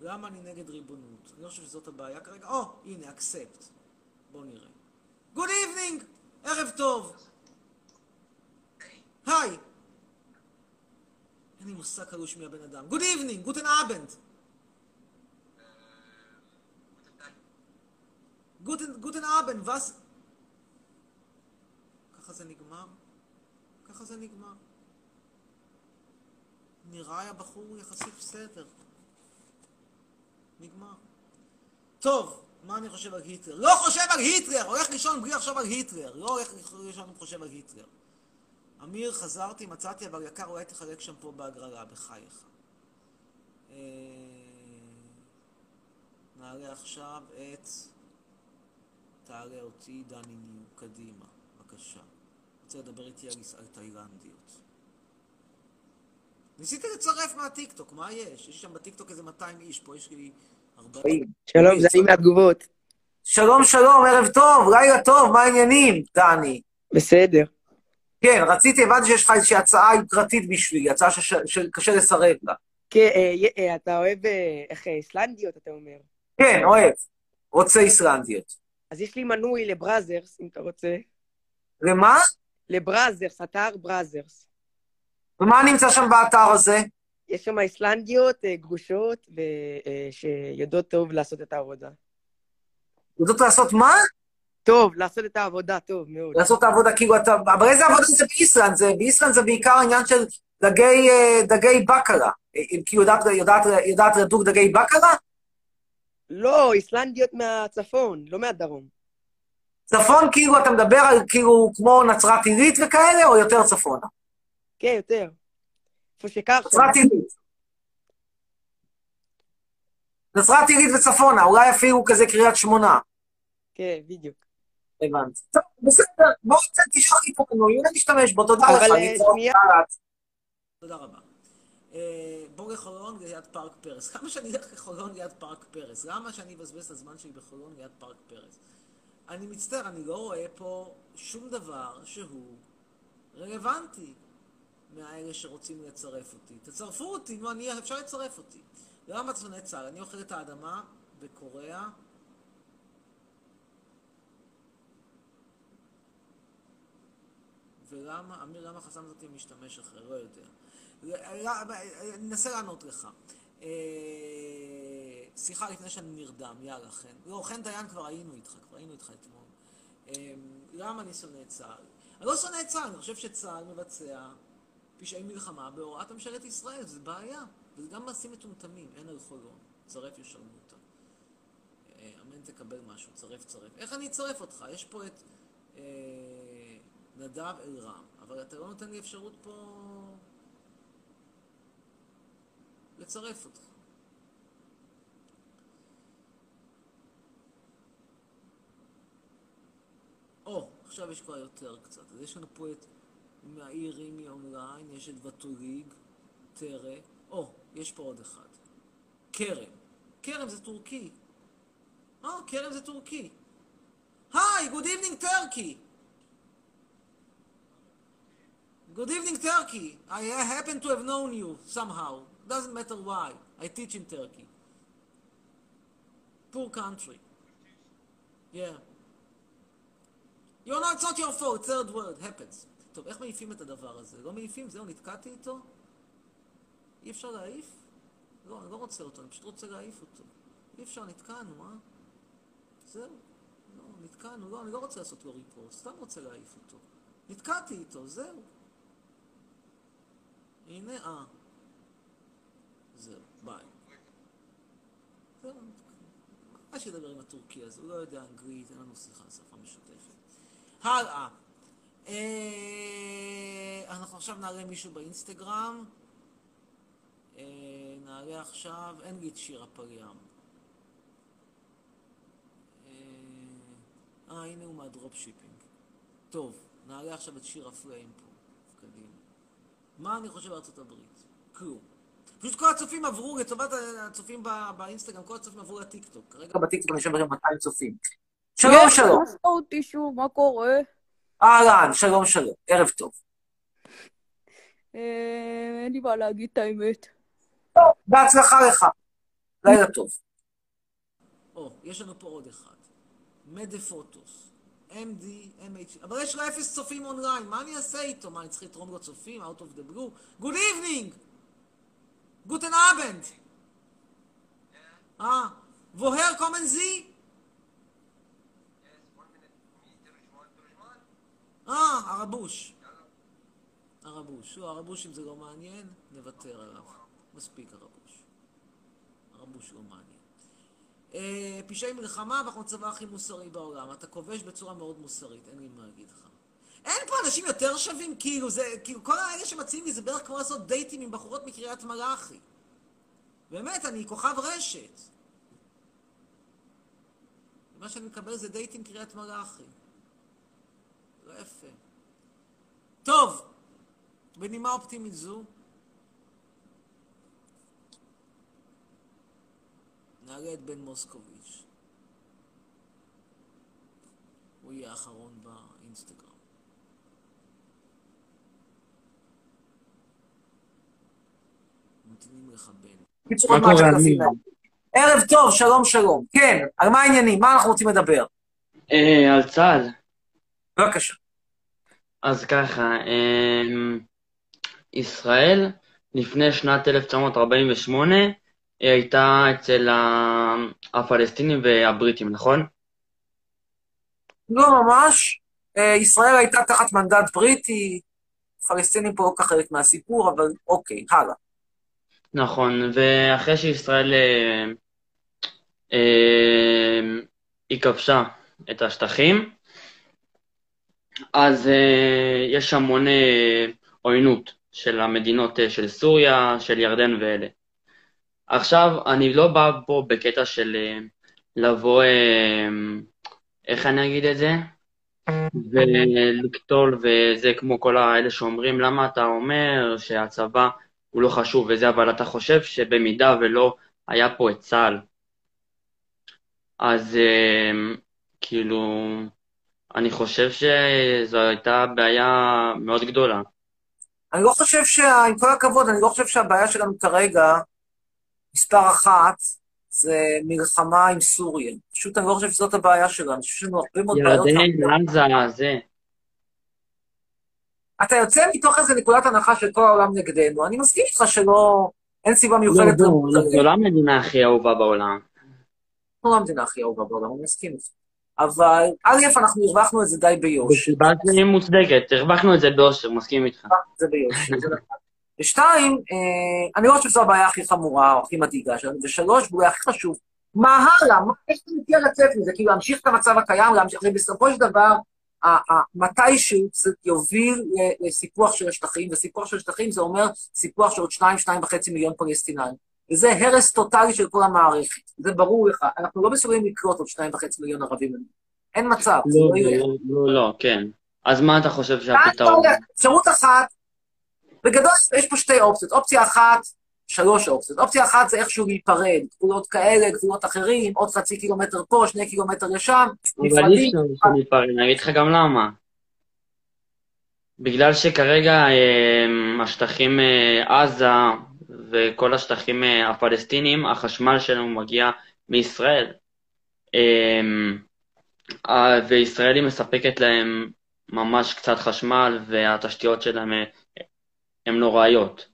למה אני נגד ריבונות? אני לא חושב שזאת הבעיה כרגע. או, הנה, accept. בואו נראה. Good evening! ערב טוב! היי! אין לי מושג קלוש מי הבן אדם. Good evening! גוטן אבנד! גוטן, גוטן אבן, וס... ככה זה נגמר? ככה זה נגמר. נראה הבחור יחסית בסדר. נגמר. טוב, מה אני חושב על היטלר? לא חושב על היטלר! הולך לישון בלי לחשוב על היטלר. לא הולך לישון אם חושב על היטלר. אמיר, חזרתי, מצאתי, אבל יקר, אולי תחלק שם פה בהגרלה, בחייך. אה, נעלה עכשיו את... תעלה אותי, דני ניו, קדימה, בבקשה. רוצה לדבר איתי על, על תאילנדיות. ניסיתי לצרף מהטיקטוק, מה יש? יש שם בטיקטוק איזה 200 איש, פה יש לי 40. שלום, זה אני מהתגובות. שלום, שלום, ערב טוב, לילה טוב, מה העניינים, דני? בסדר. כן, רציתי, הבנתי שיש לך איזושהי הצעה יוקרתית בשבילי, הצעה שקשה לסרב לה. כן, אה, אה, אתה אוהב, אה, איך, איסלנדיות, אתה אומר. כן, אוהב. רוצה איסלנדיות. אז יש לי מנוי לבראזרס, אם אתה רוצה. למה? לבראזרס, אתר בראזרס. ומה נמצא שם באתר הזה? יש שם איסלנדיות אה, גרושות, אה, שיודעות טוב לעשות את העבודה. יודעות לעשות מה? טוב, לעשות את העבודה טוב מאוד. לעשות את העבודה, כאילו אתה... אבל איזה עבודה זה באיסלנד? זה, באיסלנד זה בעיקר עניין של דגי, אה, דגי בקרה. אה, כאילו יודעת, יודעת, יודעת לדוג דגי בקרה? לא, איסלנדיות מהצפון, לא מהדרום. צפון כאילו אתה מדבר על כאילו כמו נצרת עילית וכאלה, או יותר צפונה? כן, יותר. איפה שככה. נצרת עילית. נצרת עילית וצפונה, אולי אפילו כזה קריית שמונה. כן, בדיוק. הבנתי. טוב, בסדר, בוא תשלח לי פה מנוי, אולי נשתמש בו, תודה אבל, לך. אה. תודה רבה. אה, בוא לחולון ליד פארק פרס. למה שאני אלך לחולון ליד פארק פרס? למה שאני אבזבז את הזמן שלי בחולון ליד פארק פרס? אני מצטער, אני לא רואה פה שום דבר שהוא רלוונטי מהאלה שרוצים לצרף אותי. תצרפו אותי, נו, אני, אפשר לצרף אותי. למה שונא צה"ל? אני אוכל את האדמה בקוריאה. ולמה, אמיר, למה חסמת אותי משתמש אחר? לא יודע. ננסה לענות לך. אה, שיחה לפני שאני נרדם, יאללה, חן. לא, חן דיין כבר היינו איתך, כבר היינו איתך אתמול. אה, למה אני שונא את צה"ל? אני לא שונא את צה"ל, אני חושב שצה"ל מבצע פשעי מלחמה בהוראת ממשלת ישראל, זה בעיה. וזה גם מעשים מטומטמים, אין על חולון. צרף ישלמו אותה. אה, אמן תקבל משהו, צרף צרף. איך אני אצרף אותך? יש פה את אה, נדב אלרם, אבל אתה לא נותן לי אפשרות פה לצרף אותך. או, עכשיו יש כבר יותר קצת. אז יש לנו פה את מהעיר רימי אונליין, יש את וטוליג, טרה, או, יש פה עוד אחד. כרם. כרם זה טורקי. או, כרם זה טורקי. היי, good evening Turkey. Good evening Turkey. I happen to have known you somehow. Doesn't matter why. I teach in Turkey. Poor country. Yeah. You know, it's not your fault, third word, happens. טוב, איך מעיפים את הדבר הזה? לא מעיפים? זהו, נתקעתי איתו? אי אפשר להעיף? לא, אני לא רוצה אותו, אני פשוט רוצה להעיף אותו. אי אפשר, נתקענו, אה? זהו. לא, נתקענו, לא, אני לא רוצה לעשות לו ריפורט, סתם רוצה להעיף אותו. נתקעתי איתו, זהו. הנה, אה. זהו, ביי. זהו, מה לדבר עם הטורקי הזה? הוא לא יודע אנגלית, אין לנו שיחה, שפה משותפת. הלאה. אה, אנחנו עכשיו נעלה מישהו באינסטגרם. אה, נעלה עכשיו, אין לי את שירה פריאם. אה, אה, הנה הוא מה drop shipping. טוב, נעלה עכשיו את שירה פריים פה. קדימה. מה אני חושב על ארצות הברית? כלום. פשוט כל הצופים עברו, לטובת הצופים באינסטגרם, כל הצופים עברו לטיקטוק. כרגע בטיקטוק אני לכם 200 צופים. שלום, שלום. שוב, מה קורה? אהלן, שלום, שלום. ערב טוב. אה, אין לי מה להגיד את האמת. בהצלחה לך. לילה טוב. או, יש לנו פה עוד אחד. מדה פוטוס. MD, MH, אבל יש לו אפס צופים אונליין, מה אני אעשה איתו? מה, אני צריך לתרום לו צופים? Out of the blue? Good evening! Guten Abend! אה, woher kommen Sie? אה, הרבוש. הרבוש. לא, הרבוש, אם זה לא מעניין, נוותר עליו. מספיק הרבוש. הרבוש לא מעניין. אה, פשעי מלחמה, ואנחנו הצבא הכי מוסרי בעולם. אתה כובש בצורה מאוד מוסרית, אין לי מה להגיד לך. אין פה אנשים יותר שווים, כאילו, זה, כאילו, כל האלה שמציעים לי זה בערך כמו לעשות דייטים עם בחורות מקריית מלאכי. באמת, אני כוכב רשת. מה שאני מקבל זה דייט עם קריית מלאכי. לא יפה. טוב, בנימה אופטימית זו, נעלה את בן מוסקוביץ'. הוא יהיה האחרון באינסטגרם. ממתינים לך בן. מה קורה. ערב טוב, שלום, שלום. כן, על מה העניינים? מה אנחנו רוצים לדבר? אה, על צה"ל. בבקשה. אז ככה, אמ, ישראל לפני שנת 1948 היא הייתה אצל הפלסטינים והבריטים, נכון? לא ממש. אה, ישראל הייתה תחת מנדט בריטי, פלסטינים פה לא כך חלק מהסיפור, אבל אוקיי, הלאה. נכון, ואחרי שישראל אה, אה, היא כבשה את השטחים, אז אה, יש המון אה, עוינות של המדינות אה, של סוריה, של ירדן ואלה. עכשיו, אני לא בא פה בקטע של אה, לבוא, אה, איך אני אגיד את זה? ולקטול וזה כמו כל האלה שאומרים, למה אתה אומר שהצבא הוא לא חשוב וזה, אבל אתה חושב שבמידה ולא היה פה את צה"ל, אז אה, כאילו, אני חוז שזו הייתה בעיה מאוד גדולה. אני לא חושב שה... עם כל הכבוד, אני לא חושב שהבעיה שלנו כרגע, מספר אחת, זה מלחמה עם סוריה. פשוט אני לא חושב שזאת הבעיה שלנו, אני חושב שיש לנו הרבה מאוד בעיות. ירדן, עזה, זה. אתה יוצא מתוך איזה נקודת הנחה של כל העולם נגדנו. אני מסכים איתך שלא... אין סיבה מיוחדת... לא, לא, זו לא המדינה הכי אהובה בעולם. לא המדינה הכי אהובה בעולם, אני מסכים איתך. אבל א', אנחנו הרווחנו את זה די ביושר. שהיא מוצדקת, הרווחנו את זה ביושר, מסכים איתך. זה ביושר, זה נכון. ושתיים, אה, אני לא חושב שזו הבעיה הכי חמורה או הכי מדאיגה שלנו. ושלוש, ואולי הכי חשוב, מה הלאה? מה, איך אתה מציע לצאת מזה? כאילו, להמשיך את המצב הקיים, להמשיך, ובסופו של דבר, מתישהו זה יוביל לסיפוח של השטחים, וסיפוח של השטחים זה אומר סיפוח של עוד שניים, שניים וחצי מיליון פלסטינאים. וזה הרס טוטאלי של כל המערכת. זה ברור לך. אנחנו לא מסוגלים לקלוט עוד שניים וחצי מיליון ערבים. אין מצב. לא, לא, לא, לא, לא, כן. אז מה אתה חושב שהפתרון? אפשרות אחת, בגדול יש פה שתי אופציות. אופציה אחת, שלוש אופציות. אופציה אחת זה איכשהו להיפרד, גבולות כאלה, גבולות אחרים, עוד חצי קילומטר פה, שני קילומטר לשם, נפרדים. אבל אי אפשר להיפרד, אני אגיד לך גם למה. בגלל שכרגע אה, השטחים אה, עזה וכל השטחים אה, הפלסטינים, החשמל שלנו מגיע מישראל. וישראל היא מספקת להם ממש קצת חשמל, והתשתיות שלהם הן נוראיות.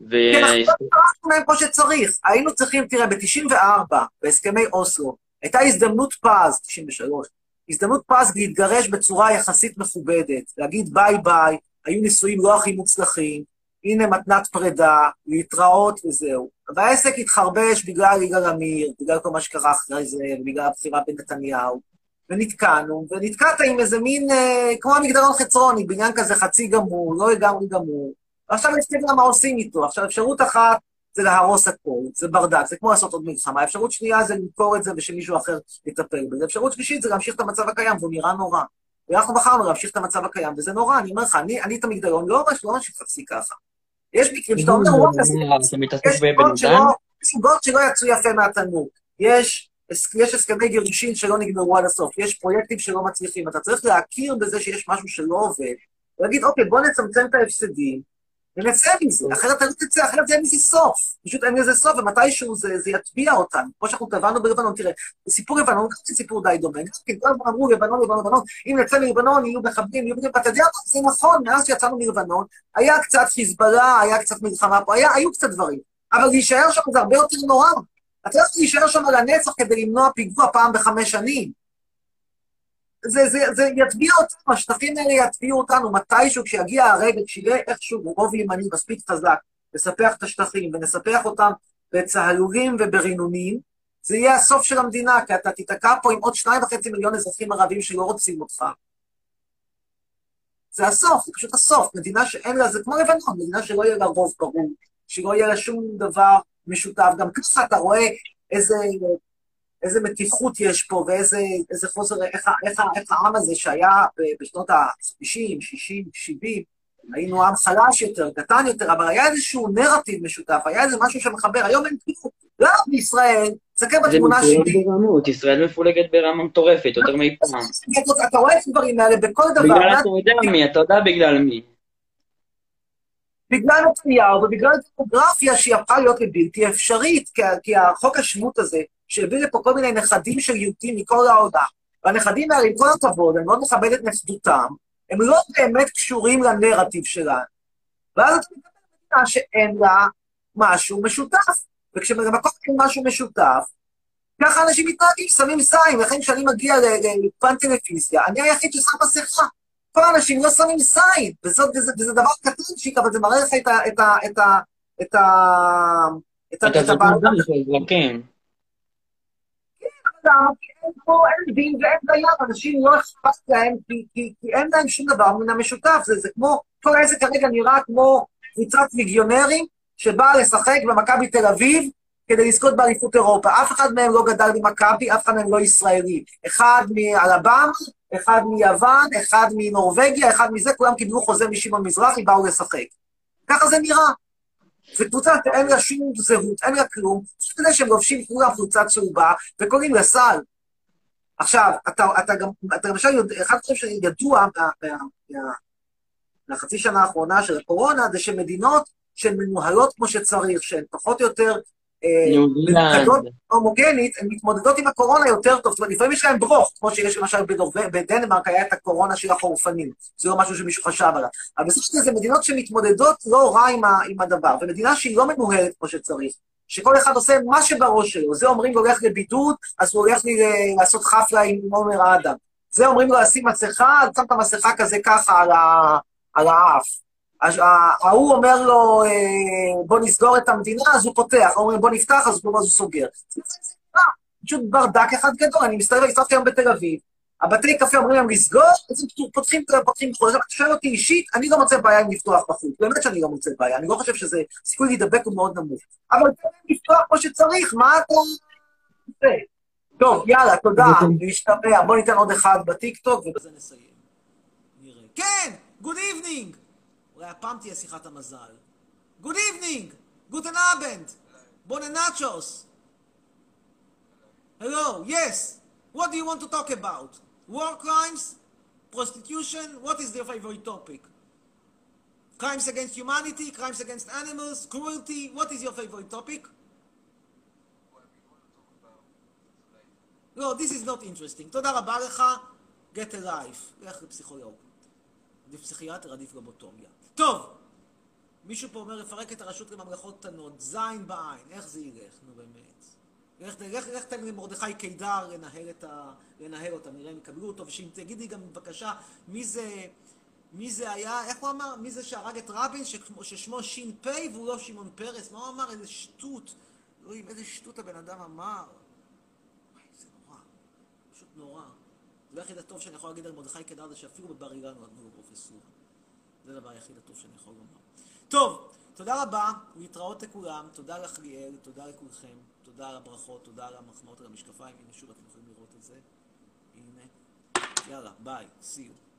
ו... כן, אנחנו לא עשינו להם כמו שצריך. היינו צריכים, תראה, ב-94, בהסכמי אוסלו, הייתה הזדמנות פז, 93, הזדמנות פז להתגרש בצורה יחסית מכובדת, להגיד ביי ביי, היו נישואים לא הכי מוצלחים, הנה מתנת פרידה, להתראות וזהו. והעסק התחרבש בגלל יגאל עמיר, בגלל כל מה שקרה אחרי זה, ובגלל הבחירה בנתניהו. ונתקענו, ונתקעת עם איזה מין, אה, כמו המגדרון חצרוני, בניין כזה חצי גמור, לא לגמרי גמור. ועכשיו יש לה מה עושים איתו. עכשיו, אפשרות אחת זה להרוס הכול, זה ברדק, זה כמו לעשות עוד מלחמה. אפשרות שנייה זה למכור את זה ושמישהו אחר יטפל בזה. אפשרות שלישית זה להמשיך את המצב הקיים, והוא נראה נורא. ואנחנו בחרנו להמשיך את המצב הקיים, וזה נורא, אני אומר לך, אני, אני את המגדרון לא ממש, לא ממש חצי ככה. יש מקרים שאתה אומר, וואלה, יש סיבות שלא יצאו יפה מהתנור. יש הסכמי גירושין שלא נגמרו עד הסוף, יש פרויקטים שלא מצליחים, אתה צריך להכיר בזה שיש משהו שלא עובד, ולהגיד, אוקיי, בוא נצמצם את ההפסדים, ונצא מזה, אחרת לא תצא, אחרת אין לזה סוף. פשוט אין לזה סוף, ומתישהו זה, זה יטביע אותנו. כמו שאנחנו טבענו בלבנון, תראה, סיפור לבנון, זה סיפור די דומה. כן, כל הזמן אמרו לבנון, לבנון, לבנון, אם נצא מלבנון, יהיו מחבלים, יהיו... ואתה יודע מה, זה נכון, מאז שיצאנו מלבנון, היה קצת חיזבאללה, היה קצת מלחמה פה, היה, היו קצת דברים. אבל להישאר שם זה הרבה יותר נורא. אתה לא צריך להישאר שם על הנצח כדי למנוע פיגוע פעם בחמש שנים. זה, זה, זה יטביע אותנו, השטחים האלה יטביעו אותנו מתישהו, כשיגיע הרגע, כשיהיה איכשהו רוב ימני מספיק חזק, לספח את השטחים ונספח אותם בצהלולים וברינונים, זה יהיה הסוף של המדינה, כי אתה תיתקע פה עם עוד שניים וחצי מיליון אזרחים ערבים שלא רוצים אותך. זה הסוף, זה פשוט הסוף. מדינה שאין לה, זה כמו לבנון, מדינה שלא יהיה לה רוב ברור, שלא יהיה לה שום דבר משותף. גם ככה אתה רואה איזה, איזה מתיחות יש פה, ואיזה איזה חוסר, איך, איך, איך העם הזה שהיה בשנות ה-50, 60, 70, היינו עם חלש יותר, קטן יותר, אבל היה איזשהו נרטיב משותף, היה איזה משהו שמחבר, היום אין כלום. לא בישראל, תסתכל בתמונה שלי. זה מפולגת ברמות, ישראל מפולגת ברמה מטורפת, יותר מאי פעם. אתה רואה את הדברים האלה בכל דבר. בגלל אתה יודע מי, אתה יודע בגלל מי. בגלל נתניהו ובגלל דמוגרפיה שהיא הפכה להיות לבלתי אפשרית, כי, כי החוק השבות הזה, שהביא לפה כל מיני נכדים של יהודים מכל העולם, והנכדים האלה, עם כל הכבוד, אני מאוד מכבד את נכדותם, הם לא באמת קשורים לנרטיב שלנו. ואז אתה מקבל מדינה שאין לה משהו משותף. וכשבמקום אין משהו משותף, ככה אנשים מתנהגים, שמים זין, לכן כשאני מגיע לאולפן טלוויזיה, אני היחיד ששם מסכה. כל האנשים לא שמים זין, וזה, וזה, וזה דבר קטנצ'יק, אבל זה מראה לך את ה... את ה... את ה... את ה... את ה... את הבעיה. כן. אין פה, אין דין ואין דיין, אנשים לא אכפת להם, כי, כי, כי אין להם שום דבר מן המשותף. זה, זה כמו, כל העסק כרגע נראה כמו קבוצת ליגיונרים שבאה לשחק במכבי תל אביב כדי לזכות באליפות אירופה. אף אחד מהם לא גדל במכבי, אף אחד מהם לא ישראלי. אחד מאלבמה, אחד מיוון, אחד מנורבגיה, אחד מזה, כולם קיבלו חוזה משמעון מזרחי, באו לשחק. ככה זה נראה. זו קבוצה שאין לה שום זהות, אין לה כלום, חוץ מזה שהם לובשים כולם חולצה צהובה וקוראים לסל. עכשיו, אתה, אתה גם, אתה למשל יודע, אחד הדברים שידוע מה- מה- מה- מהחצי שנה האחרונה של הקורונה, זה שמדינות שהן מנוהלות כמו שצריך, שהן פחות או יותר מנוגדות הומוגנית, הן מתמודדות עם הקורונה יותר טוב. זאת אומרת, לפעמים יש להן ברוך, כמו שיש למשל בדנמרק היה את הקורונה של החורפנים. זה לא משהו שמישהו חשב עליו. אבל בסופו של דבר זה מדינות שמתמודדות לא רע עם, הדבר. ומדינה שהיא לא מנוהלת כמו שצריך, שכל אחד עושה מה שבראש שלו. זה אומרים לו הולך לבידוד, אז הוא הולך לעשות חפלה עם עומר אדם. זה אומרים לו לשים מסכה, אז שם את המסכה כזה ככה על האף. ההוא אומר לו, אה, בוא נסגור את המדינה, אז הוא פותח. ההוא אומר, בוא נפתח, אז הוא סוגר. פשוט ברדק אחד גדול. אני מסתובב, הסתובבתי היום בתל אביב, הבתי קפה אומרים להם לסגור, אז הם פותחים, פותחים בחוץ. עכשיו, אתה שואל אותי אישית, אני לא מוצא בעיה עם לפתוח בחוץ. באמת שאני לא מוצא בעיה, אני לא חושב שזה, סיכוי להידבק הוא מאוד נמוך. אבל תן לפתוח כמו שצריך, מה אתה... טוב, יאללה, תודה, להשתמע. בוא ניתן עוד אחד בטיקטוק, ובזה נסיים. כן! Good evening! אולי הפעם תהיה שיחת המזל. Good evening! Guten Abend! Buenas noches! Hello, yes! What do you want to talk about? War crimes? Prostitution? What is your favorite topic? Crimes against humanity? Crimes against animals? Cruelty? What is your favorite topic? לא, this is not interesting. תודה רבה לך, get a life. לך לפסיכולוג. עדיף פסיכיאטר, עדיף לובוטומיה. טוב, מישהו פה אומר לפרק את הרשות לממלכות קטנות, זין בעין, איך זה ילך? נו באמת. לך, תן למרדכי קידר לנהל, ה, לנהל אותה, נראה אם יקבלו אותו, ושאם תגידי גם בבקשה מי זה, מי זה היה, איך הוא אמר? מי זה שהרג את רבין, שכמו- ששמו ש"פ והוא לא שמעון פרס? מה הוא אמר? איזה שטות. אלוהים, איזה שטות הבן אדם אמר. וואי, זה נורא. פשוט נורא. הדבר היחיד הטוב שאני יכול להגיד על מרדכי קידר זה שאפילו בבר אילן נתנו לו פרופסורה. זה הדבר היחיד הטוב שאני יכול לומר. טוב, תודה רבה, להתראות לכולם, תודה לך ליאל, תודה לכולכם, תודה על הברכות, תודה על המחמאות על המשקפיים, הנה שוב אתם יכולים לראות את זה. הנה. יאללה, ביי, you.